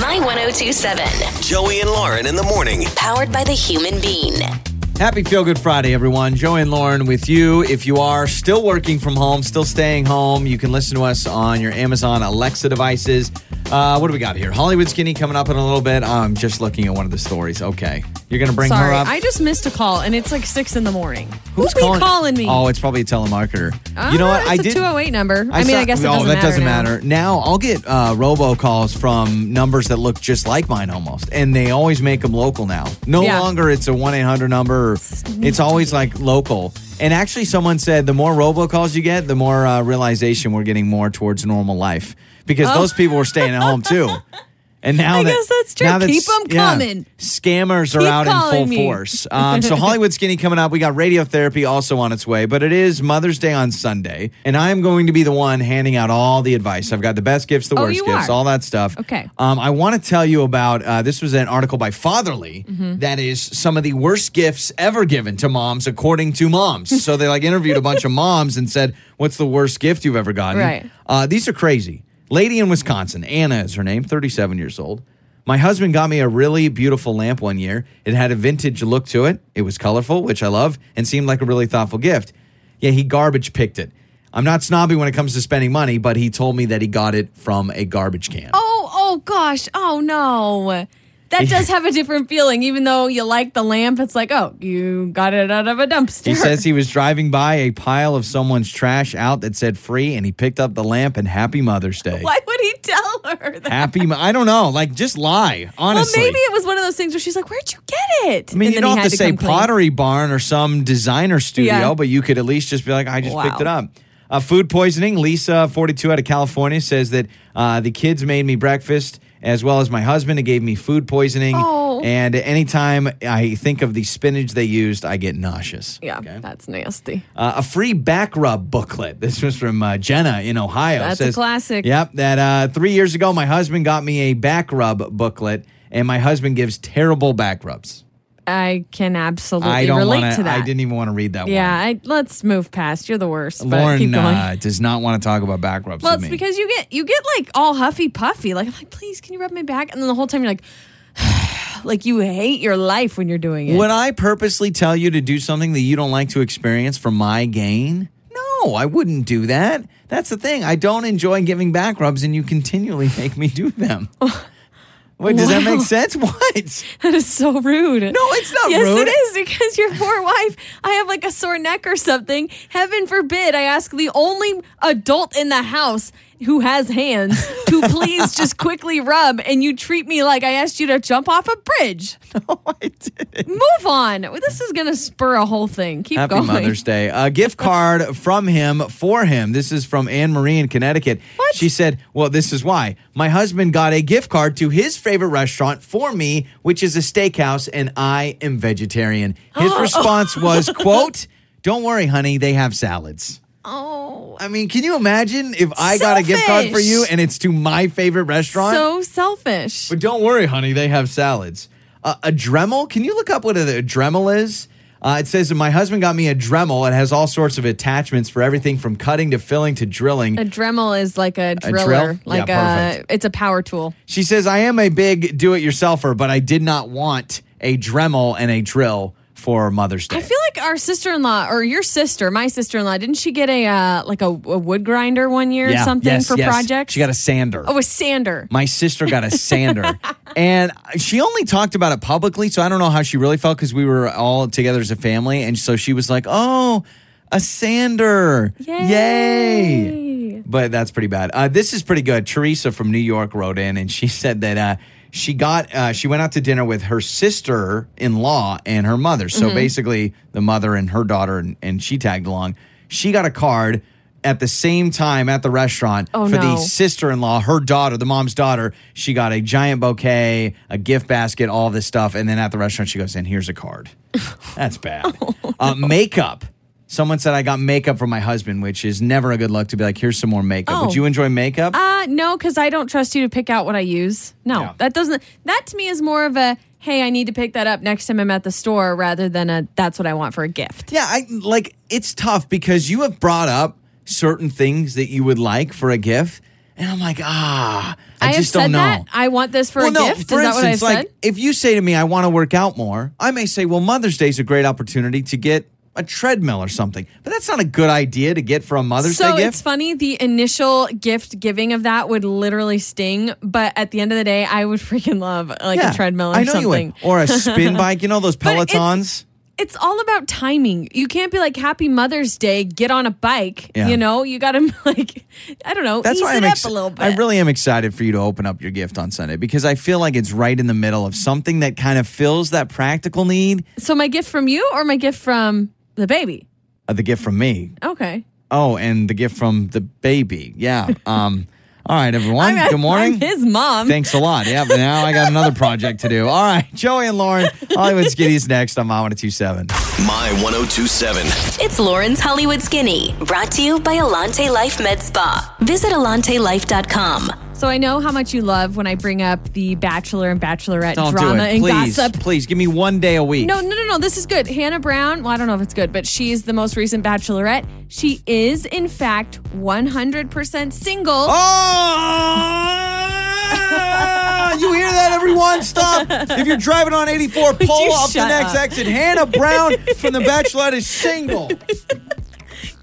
My 1027. Joey and Lauren in the morning. Powered by the Human Bean. Happy Feel Good Friday, everyone. Joey and Lauren with you. If you are still working from home, still staying home, you can listen to us on your Amazon Alexa devices. Uh, what do we got here? Hollywood Skinny coming up in a little bit. I'm just looking at one of the stories. Okay. You're going to bring her up? I just missed a call and it's like six in the morning. Who's Who's calling, me? Oh, it's probably a telemarketer. Ah, you know what? It's I a did. 208 number. I, mean, saw- I guess it oh, doesn't that matter. doesn't now. matter. Now I'll get uh, robocalls from numbers that look just like mine almost, and they always make them local now. No Yeah. longer it's a one eight hundred number. It's always like local. And actually, someone said the more robocalls you get, the more uh, realization we're getting more towards normal life because those people were staying at home too. And now Oh. I that guess that's true. now that Keep s- 'em yeah, coming. scammers are Keep out in full me. force. Um, so Hollywood Skinny coming up. We got radiotherapy also on its way, but it is Mother's Day on Sunday, and I'm going to be the one handing out all the advice. I've got the best gifts, the Oh, worst gifts, are? all that stuff. Okay. Um, I want to tell you about uh, this was an article by Fatherly Mm-hmm. that is some of the worst gifts ever given to moms according to moms. so they like interviewed a bunch of moms and said, "What's the worst gift you've ever gotten?" Right. Uh, these are crazy. Lady in Wisconsin, Anna is her name, 37 years old. My husband got me a really beautiful lamp one year. It had a vintage look to it. It was colorful, which I love, and seemed like a really thoughtful gift. Yeah, he garbage picked it. I'm not snobby when it comes to spending money, but he told me that he got it from a garbage can. Oh, oh gosh. Oh no. That does have a different feeling, even though you like the lamp. It's like, oh, you got it out of a dumpster. He says he was driving by a pile of someone's trash out that said free, and he picked up the lamp and Happy Mother's Day. Why would he tell her that? Happy, Mo- I don't know, like just lie, honestly. Well, maybe it was one of those things where she's like, "Where'd you get it?" I mean, And you don't have had to, say come clean. Pottery Barn or some designer studio, Yeah. but you could at least just be like, I just Wow. picked it up. Uh, food poisoning. Lisa, 42 out of California, says that uh, the kids made me breakfast as well as my husband. It gave me food poisoning. Oh. And anytime I think of the spinach they used, I get nauseous. Yeah, Okay? that's nasty. Uh, a free back rub booklet. This was from uh, Jenna in Ohio. That's a classic. Yep. That uh, three years ago, my husband got me a back rub booklet, and my husband gives terrible back rubs. I can absolutely I don't relate want to that. I didn't even want to read that Yeah, one. I, let's move past. You're the worst. Lauren uh, does not want to talk about back rubs well, it's because you get you get like all huffy puffy. Like I'm like, please, can you rub my back? And then the whole time you're like, like you hate your life when you're doing it. Would I purposely tell you to do something that you don't like to experience for my gain? No, I wouldn't do that. That's the thing. I don't enjoy giving back rubs, and you continually make me do them. Wait, does that Wow. make sense? What? that is so rude. No, it's not yes, rude. it is because your poor wife. I have like a sore neck or something. Heaven forbid I ask the only adult in the house who has hands to please just quickly rub, and you treat me like I asked you to jump off a bridge. No, I didn't. Move on. This is gonna spur a whole thing. Keep Happy going. Mother's Day. A gift card from him for him. This is from Anne Marie in Connecticut. What? She said, Well, this is why. My husband got a gift card to his favorite restaurant for me, which is a steakhouse, and I am vegetarian. His response was, quote, Don't worry, honey, they have salads. Oh, I mean, can you imagine if I got a gift card for you and it's to my favorite restaurant? so selfish. But don't worry, honey, they have salads. Uh, a Dremel, can you look up what a, a Dremel is? Uh, it says that my husband got me a Dremel. It has all sorts of attachments for everything from cutting to filling to drilling. A Dremel is like a driller, drill? like Yeah, a perfect. it's a power tool. She says, I am a big do it yourselfer, but I did not want a Dremel and a drill for Mother's Day. I feel like our sister-in-law or your sister, my sister-in-law, didn't she get a uh, like a, a wood grinder one year or something yes, for yes. projects? She got a sander. oh, a sander. My sister got a sander. and she only talked about it publicly, so I don't know how she really felt because we were all together as a family. And so she was like, oh, a sander. Yay. But that's pretty bad. Uh, this is pretty good. Teresa from New York wrote in and she said that uh, she got, uh, she went out to dinner with her sister in law and her mother. So Mm-hmm. basically, the mother and her daughter, and, and she tagged along. She got a card at the same time at the restaurant Oh, for the sister-in-law, her daughter, the mom's daughter. She got a giant bouquet, a gift basket, all this stuff, and then at the restaurant she goes, "And here's a card." That's bad. uh, makeup. Someone said I got makeup for my husband, which is never a good look to be like, "Here's some more makeup." Oh. Would you enjoy makeup? Uh no, because I don't trust you to pick out what I use. No, Yeah. that doesn't. That to me is more of a hey, I need to pick that up next time I'm at the store, rather than a that's what I want for a gift. yeah, I like it's tough because you have brought up certain things that you would like for a gift. And I'm like, ah, I, I, just said don't know. that. I want this for well, a no, gift. for Is that what I've instance, like said? if you say to me, I want to work out more, I may say, well, Mother's Day is a great opportunity to get a treadmill or something. But that's not a good idea to get for a Mother's Day. so it's funny. The initial gift giving of that would literally sting, but at the end of the day, I would freaking love like yeah, a treadmill or I know something. you would. Or a spin bike, you know those it's- Pelotons? It's all about timing. You can't be like Happy Mother's Day, get on a bike. Yeah. You know, you got to like, I don't know, That's ease why it I'm up ex- a little bit. I really am excited for you to open up your gift on Sunday because I feel like it's right in the middle of something that kind of fills that practical need. so my gift from you or my gift from the baby? Uh, the gift from me. Okay. Oh, and the gift from the baby. Yeah. Um. all right, everyone. I'm, Good morning. I'm his mom. Thanks a lot. Yeah, but now I got another project to do. All right, Joey and Lauren, Hollywood Skinny's next on My 1027. My 1027. It's Lauren's Hollywood Skinny, brought to you by Alante Life Med Spa. Visit AlanteLife.com. So I know how much you love when I bring up the Bachelor and Bachelorette Don't drama and Please, gossip. please give me one day a week. No, no, no, no. This is good. Hannah Brown. Well, I don't know if it's good, but she's the most recent Bachelorette. She is, in fact, 100% single. Oh! you hear that, everyone? Stop. If you're driving on 84, pull up the next up? exit. Hannah Brown from The Bachelorette is single.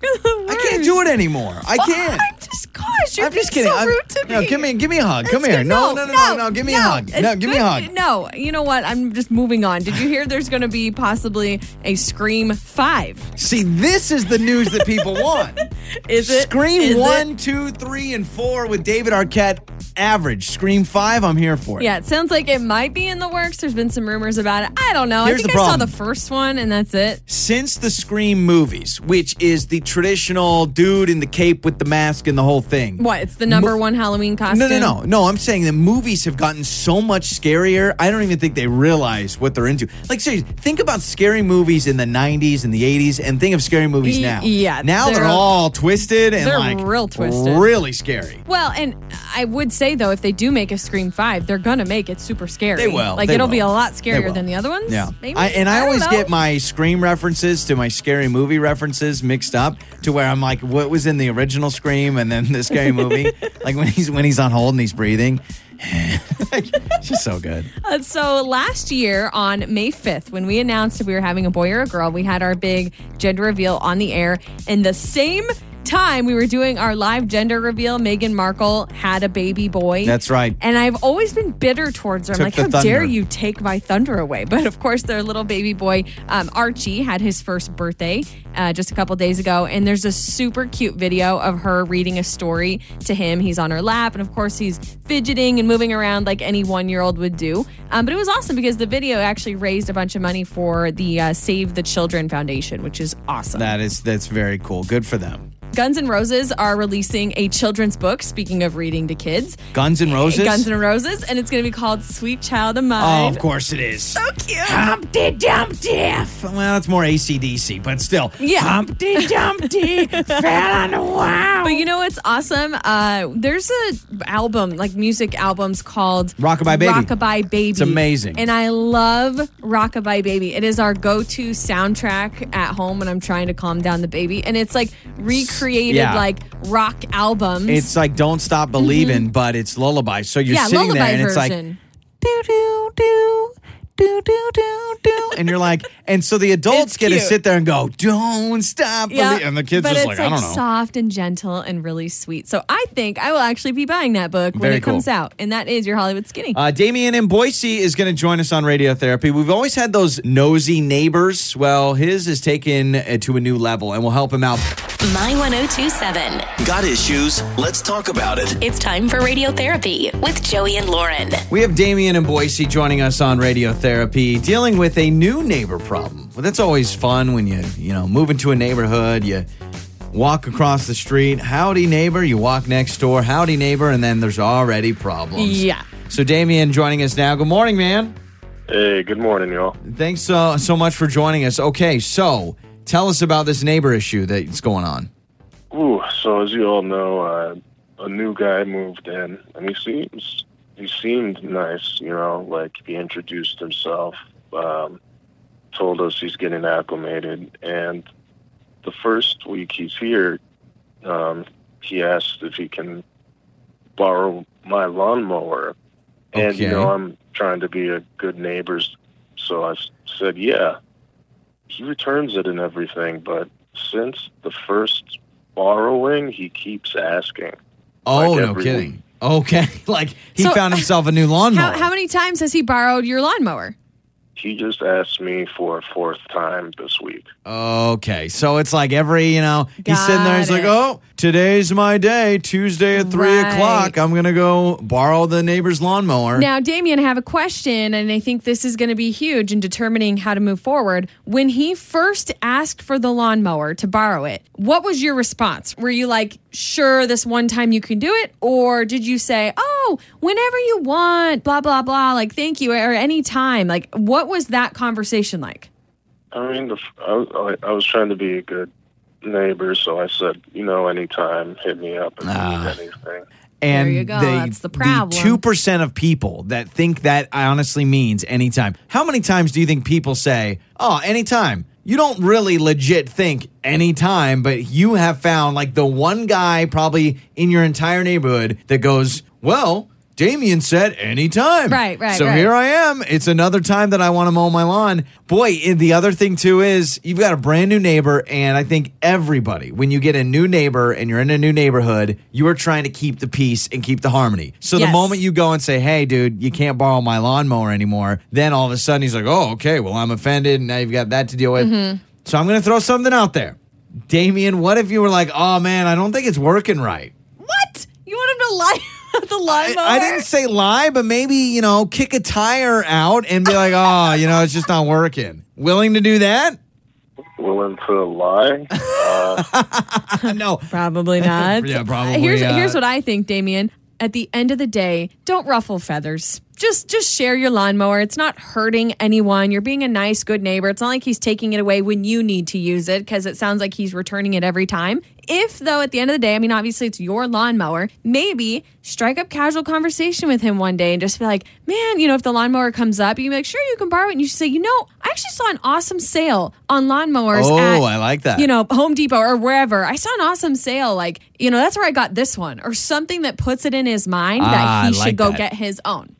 I can't do it anymore. I can't. I'm just, gosh, you're I'm just kidding. so I'm- rude to me. no, give me, give me a hug. Come here. good. No, no, no, no, no. Give me a hug. No, It's give me a good. hug. No, you know what? I'm just moving on. Did you hear there's going to be possibly a Scream 5? See, this is the news that people want. Is it? Scream it? one, two, three, and four with David Arquette. Average. Scream five. I'm here for it. Yeah, it sounds like it might be in the works. There's been some rumors about it. I don't know. Here's I think the I saw problem. the first one and that's it. Since the Scream movies, which is the traditional dude in the cape with the mask and the whole thing. What? It's the number one Halloween costume. No, no, no, no. I'm saying the movies have gotten so much scarier. I don't even think they realize what they're into. Like, seriously, think about scary movies in the '90s and the '80s, and think of scary movies now. yeah, now they're, they're- all twisted and they're like real twisted. really scary. Well, and I would say though, if they do make a Scream Five, they're gonna make it super scary. They will. Like They it'll will. be a lot scarier than the other ones. Yeah, Maybe. I, and I, don't always know. get my Scream references to my scary movie references mixed up to where I'm like, what was in the original Scream and then the scary movie? like when he's when he's on hold and he's breathing. it's just so good. Uh, so last year on May 5th, when we announced if we were having a boy or a girl, we had our big gender reveal on the air. And the same time we were doing our live gender reveal, Meghan Markle had a baby boy. That's right. And I've always been bitter towards her. I'm Took like, how dare you take my thunder away? But of course, their little baby boy, um, Archie, had his first birthday uh, just a couple days ago. And there's a super cute video of her reading a story to him. He's on her lap. And of course, he's fidgeting and moving around like any one year old would do. Um, but it was awesome because the video actually raised a bunch of money for the uh, Save the Children Foundation, which is awesome. That is that's very cool. Good for them. Guns N' Roses are releasing a children's book, speaking of reading to kids. Guns N' Roses. Guns N' Roses, and it's going to be called Sweet Child of Mine." Oh, of course it is. So cute. Humpty Dumpty. Well, it's more ACDC, but still. Yeah. Humpty Dumpty fell on the wow. But you know what's awesome? Uh, there's a album, like music albums called Rockabye Baby. Rockabye Baby. It's amazing. And I love Rockabye Baby. It is our go-to soundtrack at home when I'm trying to calm down the baby. And it's like recreated Yeah. like rock albums. It's like Don't Stop Believing, but it's lullaby. So you're Mm-hmm. yeah, sitting there and it's like version. do do do do do do do, and you're like, and so the adults It's get to sit there and go, "Don't stop," yeah, and the kids but just it's like, "I don't know." soft and gentle and really sweet. So I think I will actually be buying that book when Very it comes out, and that is your Hollywood Skinny. Uh, Damien in Boise is going to join us on radiotherapy. We've always had those nosy neighbors. Well, his is taken uh, to a new level, and we'll help him out. My 1027. Got issues? Let's talk about it. It's time for radiotherapy with Joey and Lauren. We have Damien and Boise joining us on radiotherapy, dealing with a new neighbor problem. Well, that's always fun when you, you know, move into a neighborhood, you walk across the street, howdy neighbor, you walk next door, howdy neighbor, and then there's already problems. Yeah. So Damien joining us now. Good morning, man. Hey, good morning, y'all. Thanks so so much for joining us. Okay, so tell us about this neighbor issue that's going on. Ooh, so as you all know, uh, a new guy moved in, and he seems he seemed nice. You know, like he introduced himself, um, told us he's getting acclimated, and the first week he's here, um, he asked if he can borrow my lawnmower. And, you know, I'm trying to be a good neighbor. So I said, yeah. He returns it and everything, but since the first borrowing, he keeps asking. Oh, Like no every kidding. week. Okay. like he So- found himself a new lawnmower. How, how many times has he borrowed your lawnmower? He just asked me for a fourth time this week. Okay, so it's like every, you know, he's sitting there, he's Got like, oh, today's my day, Tuesday at three Right. o'clock. I'm going to go borrow the neighbor's lawnmower. Now, Damien, I have a question, and I think this is going to be huge in determining how to move forward. When he first asked for the lawnmower to borrow it, what was your response? Were you like, sure, this one time you can do it? Or did you say, oh, whenever you want, blah, blah, blah, like, thank you, or any time? Like, what was that conversation like? I mean, the, f- I, I, I was trying to be a good neighbor, so I said, you know, anytime, hit me up if you need ah. anything. and There you go. That's the problem. Two percent of people that think that I honestly means anytime. How many times do you think people say, "Oh, anytime"? You don't really legit think anytime, but you have found like the one guy probably in your entire neighborhood that goes, "Well." Damien said anytime. Right, right, So right. here I am. It's another time that I want to mow my lawn. Boy, and the other thing too is you've got a brand new neighbor, and I think everybody, when you get a new neighbor and you're in a new neighborhood, you are trying to keep the peace and keep the harmony. So the moment you go and say, "Hey, dude, you can't borrow my lawnmower anymore," then all of a sudden he's like, "Oh, okay. Well, I'm offended, and now you've got that to deal with." Mm-hmm. So I'm going to throw something out there, Damien. What if you were like, "Oh man, I don't think it's working right." What? You want him to lie about the I. I didn't say lie, but maybe, you know, kick a tire out and be like, oh, you know, it's just not working. Willing to do that? Willing to lie? Uh, no. Probably not. Yeah, probably, Here's uh, here's what I think, Damien. At the end of the day, don't ruffle feathers. Just just share your lawnmower. It's not hurting anyone. You're being a nice, good neighbor. It's not like he's taking it away when you need to use it because it sounds like he's returning it every time. If though at the end of the day, I mean obviously it's your lawnmower, maybe strike up casual conversation with him one day and just be like, "Man, you know, if the lawnmower comes up, you can be like, "Sure, you can borrow it." And you should say, "You know, I actually saw an awesome sale on lawnmowers Oh, at I like that. you know, Home Depot or wherever. I saw an awesome sale. Like, you know, that's where I got this one or something that puts it in his mind Ah, that I he should like go that. get his own.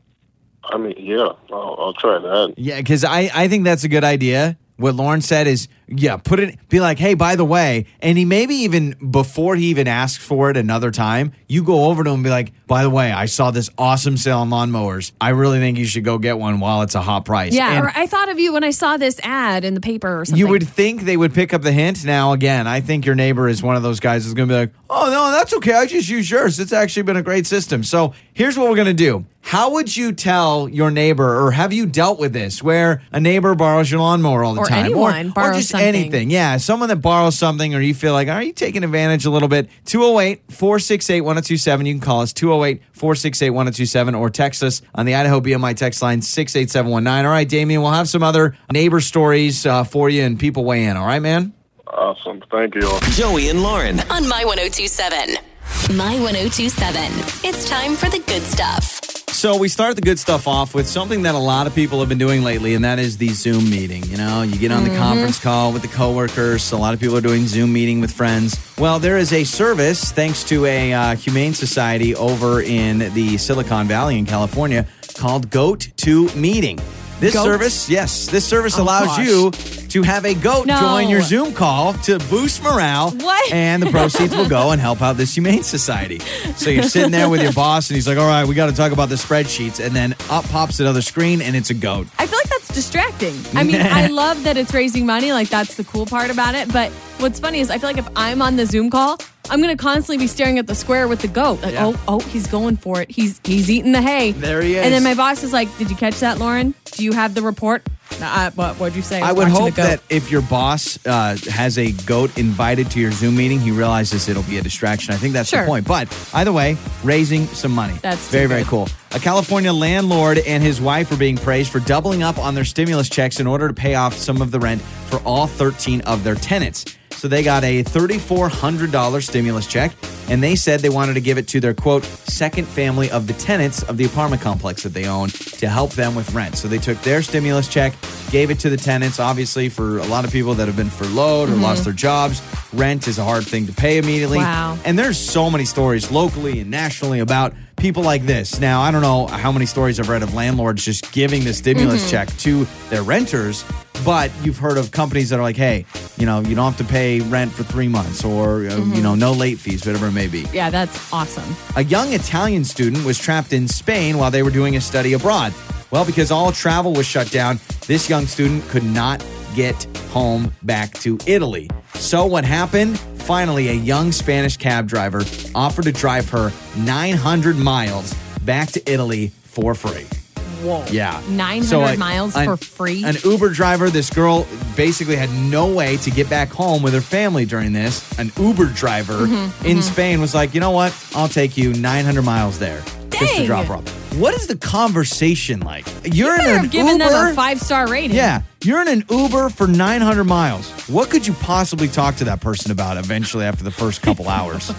I mean, yeah, I'll, I'll try that. Yeah, because I, I think that's a good idea. What Lauren said is, yeah, put it, be like, hey, by the way, and he maybe even before he even asks for it another time, you go over to him and be like, by the way, I saw this awesome sale on lawnmowers. I really think you should go get one while it's a hot price. Yeah, And or I thought of you when I saw this ad in the paper or something. you would think they would pick up the hint. Now, again, I think your neighbor is one of those guys who's going to be like, oh, no, that's okay. I just use yours. It's actually been a great system. So here's what we're going to do. How would you tell your neighbor, or have you dealt with this, where a neighbor borrows your lawnmower all the Or time? anyone or, or borrows just something. anything. Yeah, someone that borrows something, or you feel like, are you taking advantage a little bit? 208 468 1027. You can call us 208 468 1027 or text us on the Idaho BMI text line 68719. All right, Damien, we'll have some other neighbor stories uh, for you and people weigh in. All right, man? Awesome. Thank you. Joey and Lauren. on My 1027. My 1027. It's time for the good stuff. So we start the good stuff off with something that a lot of people have been doing lately, and that is the Zoom meeting. You know, you get on the conference call with the coworkers. A lot of people are doing Zoom meeting with friends. Well, there is a service thanks to a uh, humane society over in the Silicon Valley in California called Goat to Meeting. This Goat? service, yes, this service Oh, allows gosh. you to have a goat No. join your Zoom call to boost morale. What? And the proceeds will go and help out this humane society. So you're sitting there with your boss, and he's like, "All right, we got to talk about the spreadsheets." And then up pops another screen, and it's a goat. I feel like that's distracting. I mean, I love that it's raising money. Like, that's the cool part about it. But what's funny is I feel like if I'm on the Zoom call, I'm going to constantly be staring at the square with the goat. Like, Yeah. oh, oh, he's going for it. He's he's eating the hay. There he is. And then my boss is like, did you catch that, Lauren? Do you have the report? Uh, what, what'd you say? I was would hope that if your boss uh, has a goat invited to your Zoom meeting, he realizes it'll be a distraction. I think that's the point. But either way, raising some money. That's very, very cool. A California landlord and his wife are being praised for doubling up on their stimulus checks in order to pay off some of the rent for all 13 of their tenants. So they got a $3,400 stimulus check, and they said they wanted to give it to their quote, second family of the tenants of the apartment complex that they own to help them with rent. So they took their stimulus check, gave it to the tenants. Obviously, for a lot of people that have been furloughed or mm-hmm. lost their jobs, rent is a hard thing to pay immediately. Wow. And there's so many stories locally and nationally about people like this. Now, I don't know how many stories I've read of landlords just giving the stimulus mm-hmm. check to their renters, but you've heard of companies that are like, hey, you know, you don't have to pay rent for three months or, uh, you know, no late fees, whatever it may be. Yeah, that's awesome. A young Italian student was trapped in Spain while they were doing a study abroad. Well, because all travel was shut down, this young student could not get home back to Italy. So, what happened? Finally, a young Spanish cab driver offered to drive her 900 miles back to Italy for free. Whoa. Yeah. 900 So, miles an- for free? An Uber driver, this girl basically had no way to get back home with her family during this. An Uber driver Mm-hmm, in Spain was like, you know what? I'll take you 900 miles there just to drop her off. What is the conversation like? You're Better in have an given Uber. them a five star rating. yeah, you're in an Uber for 900 miles. What could you possibly talk to that person about eventually after the first couple hours?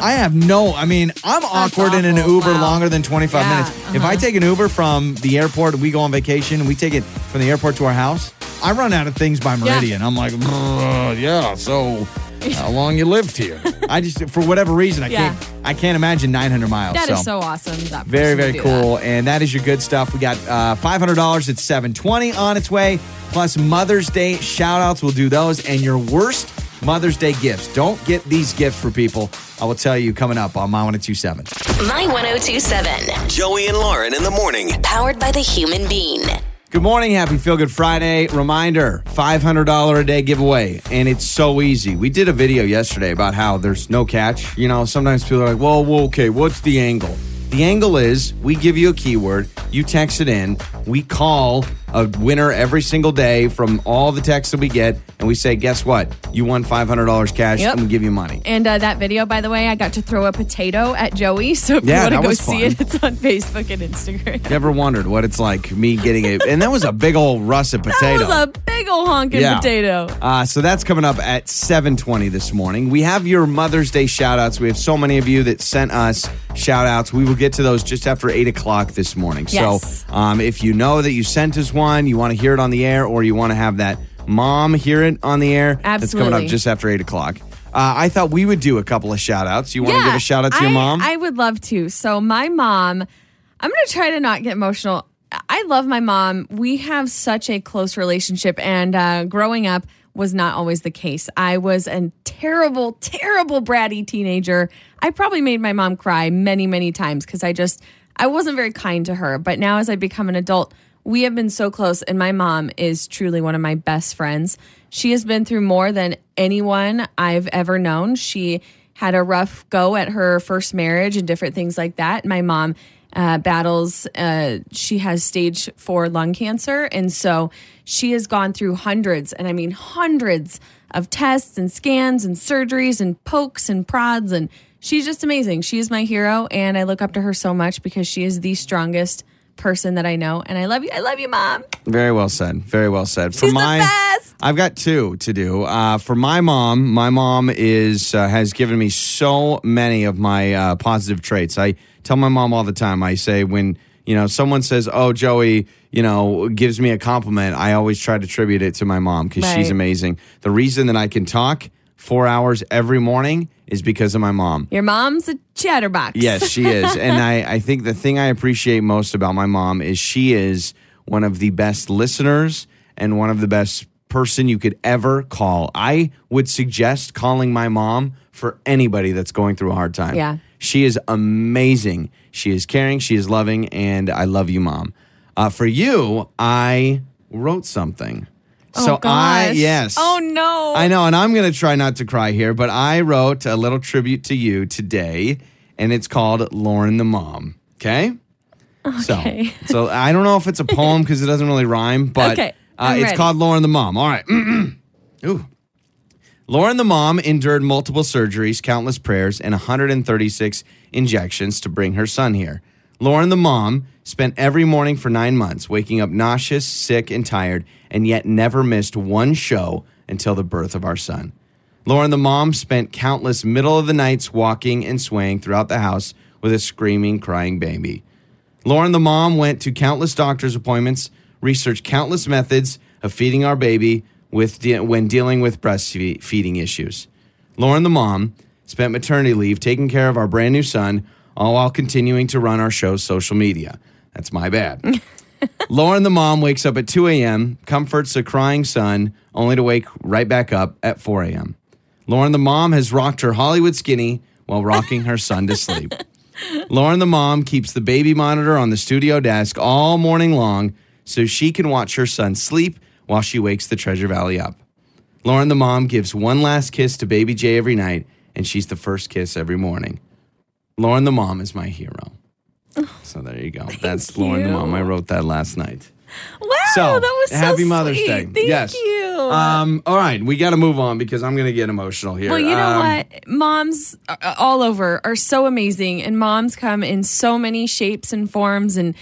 I have no, I mean, I'm awkward in an awful. Uber Wow. longer than 25 Yeah, minutes. If I uh-huh. take an Uber from the airport, we go on vacation, and we take it from the airport to our house, I run out of things by Meridian. I'm like, "Uh, yeah, so how long you lived here? I just, for whatever reason, I Yeah. can't, I can't imagine 900 miles. That so. is so awesome. That Very, person to very do cool. And that is your good stuff. We got uh, $500 at 720 on its way, plus Mother's Day shout outs. We'll do those. And your worst Mother's Day gifts. Don't get these gifts for people. I will tell you coming up on My 1027. My 1027. Joey and Lauren in the morning. Powered by the Human Bean. Good morning. Happy Feel Good Friday. Reminder $500 a day giveaway. And it's so easy. We did a video yesterday about how there's no catch. You know, sometimes people are like, well, well okay, what's the angle? The angle is we give you a keyword, you text it in, we call a winner every single day from all the texts that we get, and we say, guess what? You won $500 cash, Yep. and we give you money. And uh, that video, by the way, I got to throw a potato at Joey. So if Yeah, you want to go see fun. it, it's on Facebook and Instagram. Never wondered what it's like me getting a, and that was a big old russet potato. That was a big old honking Yeah. potato. Uh, so that's coming up at 720 this morning. We have your Mother's Day shout outs. We have so many of you that sent us shout outs. We will get to those just after 8 o'clock this morning. Yes. So um, if you know that you sent us one, you want to hear it on the air, or you want to have that mom hear it on the air, that's coming up Absolutely. just after 8 o'clock. Uh, I thought we would do a couple of shout outs. You want to give a shout out to I, your mom? I would love to. So my mom, I'm going to try to not get emotional. I love my mom. We have such a close relationship, and uh, growing up was not always the case. I was a terrible, terrible bratty teenager. I probably made my mom cry many, many times because I just I wasn't very kind to her. But now, as I become an adult, we have been so close, and my mom is truly one of my best friends. She has been through more than anyone I've ever known. She had a rough go at her first marriage and different things like that. My mom uh, battles, uh, she has stage four lung cancer. And so she has gone through hundreds, and I mean hundreds of tests and scans and surgeries and pokes and prods. And she's just amazing. She is my hero. And I look up to her so much because she is the strongest person that I know. And I love you. I love you, mom. Very well said. Very well said. For She's the my, best. I've got two to do. Uh, for my mom, my mom is uh, has given me so many of my uh, positive traits. I tell my mom all the time. I say when you know someone says, "Oh, Joey," you know, gives me a compliment. I always try to attribute it to my mom because she's amazing. The reason that I can talk four hours every morning is because of my mom. Your mom's a chatterbox. Yes, she is. and I, I think the thing I appreciate most about my mom is she is one of the best listeners and one of the best person you could ever call. I would suggest calling my mom for anybody that's going through a hard time. Yeah. She is amazing. She is caring, she is loving, and I love you, mom. Uh, for you, I wrote something. So I gosh. yes. Oh, no. I know, and I'm going to try not to cry here, but I wrote a little tribute to you today, and it's called Lauren the Mom. Okay. Okay. So, so I don't know if it's a poem because it doesn't really rhyme, but Okay, uh, it's ready. called Lauren the Mom. All right. Ooh. Lauren the mom endured multiple surgeries, countless prayers, and 136 injections to bring her son here. Lauren the mom spent every morning for nine months waking up nauseous, sick, and tired, and yet never missed one show until the birth of our son. Lauren, the mom, spent countless middle of the nights walking and swaying throughout the house with a screaming, crying baby. Lauren, the mom, went to countless doctor's appointments, researched countless methods of feeding our baby with de- when dealing with breastfeeding issues. Lauren, the mom, spent maternity leave taking care of our brand new son, all while continuing to run our show's social media. That's my bad. Lauren, the mom, wakes up at 2 a.m., comforts a crying son, only to wake right back up at 4 a.m. Lauren, the mom, has rocked her Hollywood skinny while rocking her son to sleep. Lauren, the mom, keeps the baby monitor on the studio desk all morning long so she can watch her son sleep while she wakes the Treasure Valley up. Lauren, the mom, gives one last kiss to baby Jay every night, and she's the first kiss every morning. Lauren, the mom, is my hero. So there you go. That's Lauren, the you. mom. I wrote that last night. Wow, So, that was so happy Mother's sweet. Day. Thank yes. you. Um, all right, we got to move on because I'm going to get emotional here. Well, you know Um, what? Moms uh, all over are so amazing, and moms come in so many shapes and forms, and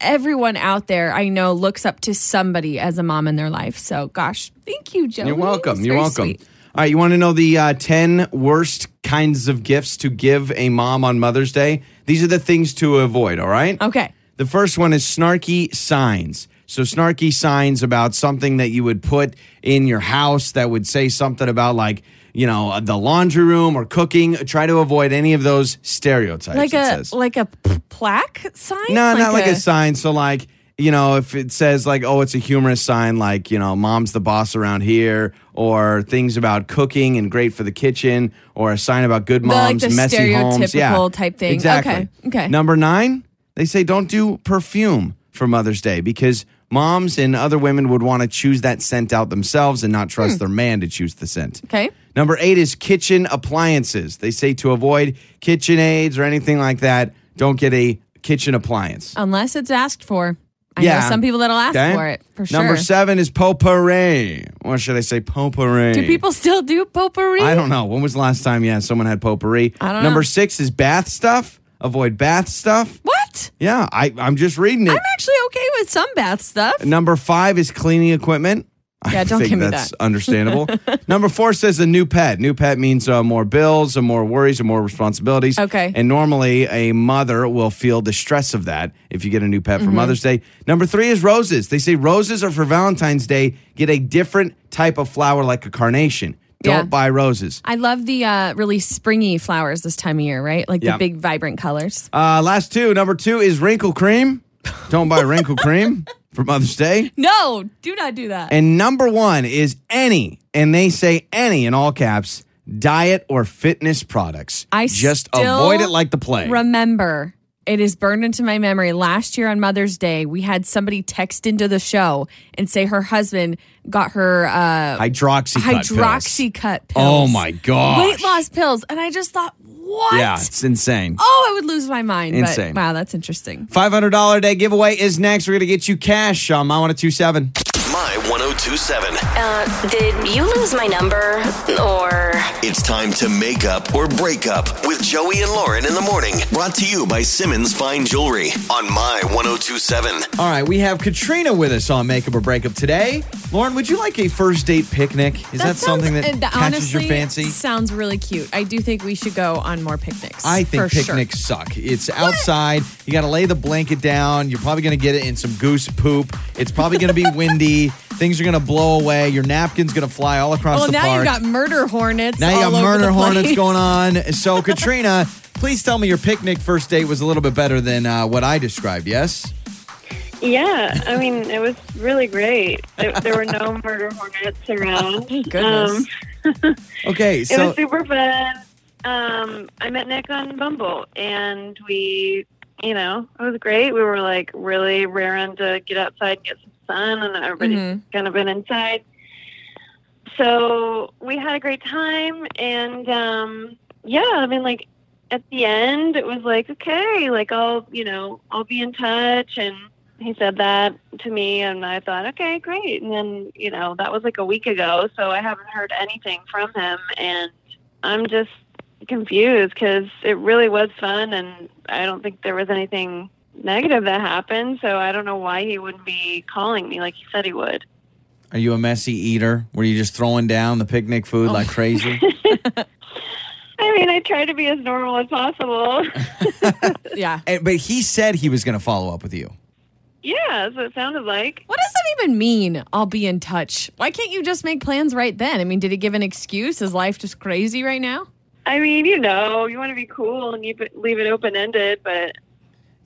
everyone out there I know looks up to somebody as a mom in their life. So, gosh, thank you, Joey. You're welcome. You're welcome. sweet. All right, you want to know the uh, 10 worst kinds of gifts to give a mom on Mother's Day? These are the things to avoid, all right? Okay. The first one is snarky signs. So, snarky signs about something that you would put in your house that would say something about, like, you know, uh, the laundry room or cooking. Try to avoid any of those stereotypes. Like a says. like a p- plaque sign? No, not like a, sign. So like, you know, if it says like, oh, it's a humorous sign, like, you know, mom's the boss around here, or things about cooking and great for the kitchen, or a sign about good The, like, moms, the messy homes. Yeah. stereotypical type thing. Exactly. Okay, okay. Number nine, they say don't do perfume for Mother's Day because moms and other women would want to choose that scent out themselves and not trust their man to choose the scent. Hmm. Okay. Number eight is kitchen appliances. They say to avoid kitchen aids or anything like that, don't get a kitchen appliance. Unless it's asked for. I Yeah. know some people that'll ask Okay. for it for sure. Number seven is potpourri. Or should I say potpourri? Do people still do potpourri? I don't know. When was the last time, yeah, someone had potpourri? I don't Number know. six is bath stuff. Avoid bath stuff. What? Yeah, I, I'm just reading it. I'm actually okay with some bath stuff. Number five is cleaning equipment. Yeah, I don't think give me that's that. understandable. Number four says a new pet. New pet means uh, more bills, and more worries, and more responsibilities. Okay. And normally, a mother will feel the stress of that if you get a new pet Mm-hmm. for Mother's Day. Number three is roses. They say roses are for Valentine's Day. Get a different type of flower like a carnation. Don't Yeah. buy roses. I love the uh, really springy flowers this time of year, right? Like Yeah. the big vibrant colors. Uh, last two. Number two is wrinkle cream. Don't buy wrinkle cream for Mother's Day. No, do not do that. And number one is any, and they say any in all caps, diet or fitness products. I just avoid it like the plague. Remember, it is burned into my memory. Last year on Mother's Day, we had somebody text into the show and say her husband got her uh, Hydroxycut pills. hydroxycut pills. Oh my god, Weight loss pills. And I just thought, what? Yeah, it's insane. Oh, I would lose my mind. Insane. But wow, that's interesting. $500 day giveaway is next. We're going to get you cash on My 1027. My 1027. Uh, did you lose my number? Or It's time to make up or break up with Joey and Lauren in the morning. Brought to you by Simmons Fine Jewelry on My 1027. All right, we have Katrina with us on Makeup or Breakup today. Lauren, would you like a first date picnic? Is that, something that sounds- uh, catches honestly, your fancy? Sounds really cute. I do think we should go on more picnics. I think for sure. picnics suck. It's outside. You got to lay the blanket down. You're probably going to get it in some goose poop. It's probably going to be windy. Things are going to blow away. Your napkin's going to fly all across Well, the now park. you got murder hornets. now you got over murder hornets going on. So, Katrina, please tell me your picnic first date was a little bit better than uh, what I described. Yes. Yeah, I mean, it was really great. There, there were no murder hornets around. Goodness. Um, Okay. it was super fun. Um, I met Nick on Bumble, and we, you know, it was great. We were like really raring to get outside and get some sun, and everybody's Mhm. kind of been inside. So we had a great time, and um, yeah, I mean, like at the end, it was like, okay, like I'll, you know, I'll be in touch, and he said that to me, and I thought, okay, great. And then, you know, that was like a week ago, so I haven't heard anything from him, and I'm just confused because it really was fun, and I don't think there was anything negative that happened. So I don't know why he wouldn't be calling me like he said he would. Are you a messy eater? Were you just throwing down the picnic food like oh. crazy? I mean, I try to be as normal as possible. Yeah. And- but he said he was going to follow up with you. yeah, that's what it sounded like. What does that even mean? I'll be in touch. Why can't you just make plans right then? I mean, did he give an excuse? Is life just crazy right now? I mean, you know, you want to be cool and leave it, leave it open ended, but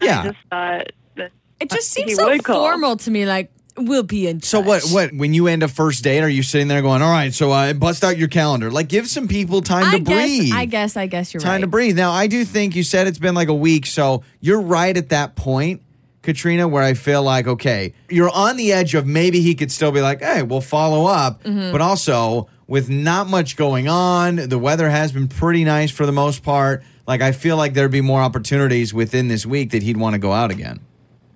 Yeah. I just thought that It just seems so formal to me. Like we'll be in. Touch. So what? What? When you end a first date, are you sitting there going, "All right, so uh, bust out your calendar"? Like, give some people time I to guess. breathe. I guess. I guess you're time right. to breathe. Now, I do think you said it's been like a week, so you're right at that point, Katrina, where I feel like, okay, you're on the edge of maybe he could still be like, hey, we'll follow up, Mm-hmm. but also with not much going on, the weather has been pretty nice for the most part. Like, I feel like there'd be more opportunities within this week that he'd want to go out again.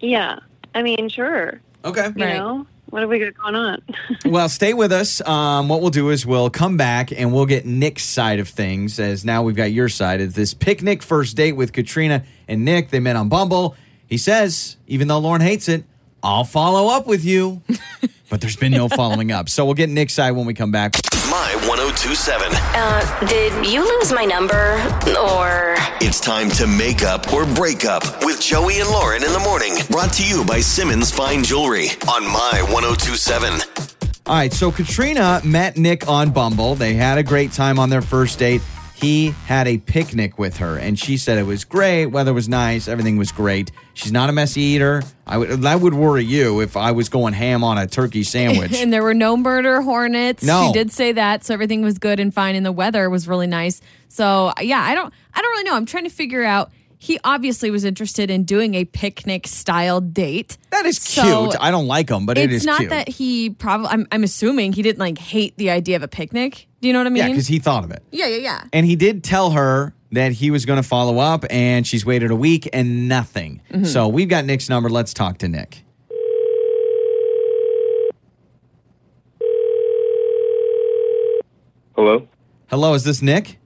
yeah. I mean, sure. Okay. You Right. know, what have we got going on? well, stay with us. Um, what we'll do is we'll come back and we'll get Nick's side of things as now we've got your side. of this picnic first date with Katrina and Nick. They met on Bumble. He says, even though Lauren hates it, I'll follow up with you. but there's been no following up. So we'll get Nick's side when we come back. My 1027. Uh, did you lose my number? Or It's time to make up or break up with Joey and Lauren in the morning. Brought to you by Simmons Fine Jewelry on My 1027. All right, so Katrina met Nick on Bumble. They had a great time on their first date. He had a picnic with her, and she said it was great. Weather was nice. Everything was great. She's not a messy eater. I would that would worry you if I was going ham on a turkey sandwich. and there were no murder hornets. No. She did say that, so everything was good and fine, and the weather was really nice. So yeah, I don't, I don't really know. I'm trying to figure out. He obviously was interested in doing a picnic style date. that is So, cute. I don't like him, but it it's not cute. that he probably. I'm, I'm assuming he didn't like hate the idea of a picnic. Do you know what I mean? yeah, because he thought of it, yeah, yeah, yeah. and he did tell her that he was going to follow up, and she's waited a week and nothing. Mm-hmm. So we've got Nick's number. Let's talk to Nick. Hello. Hello, is this Nick?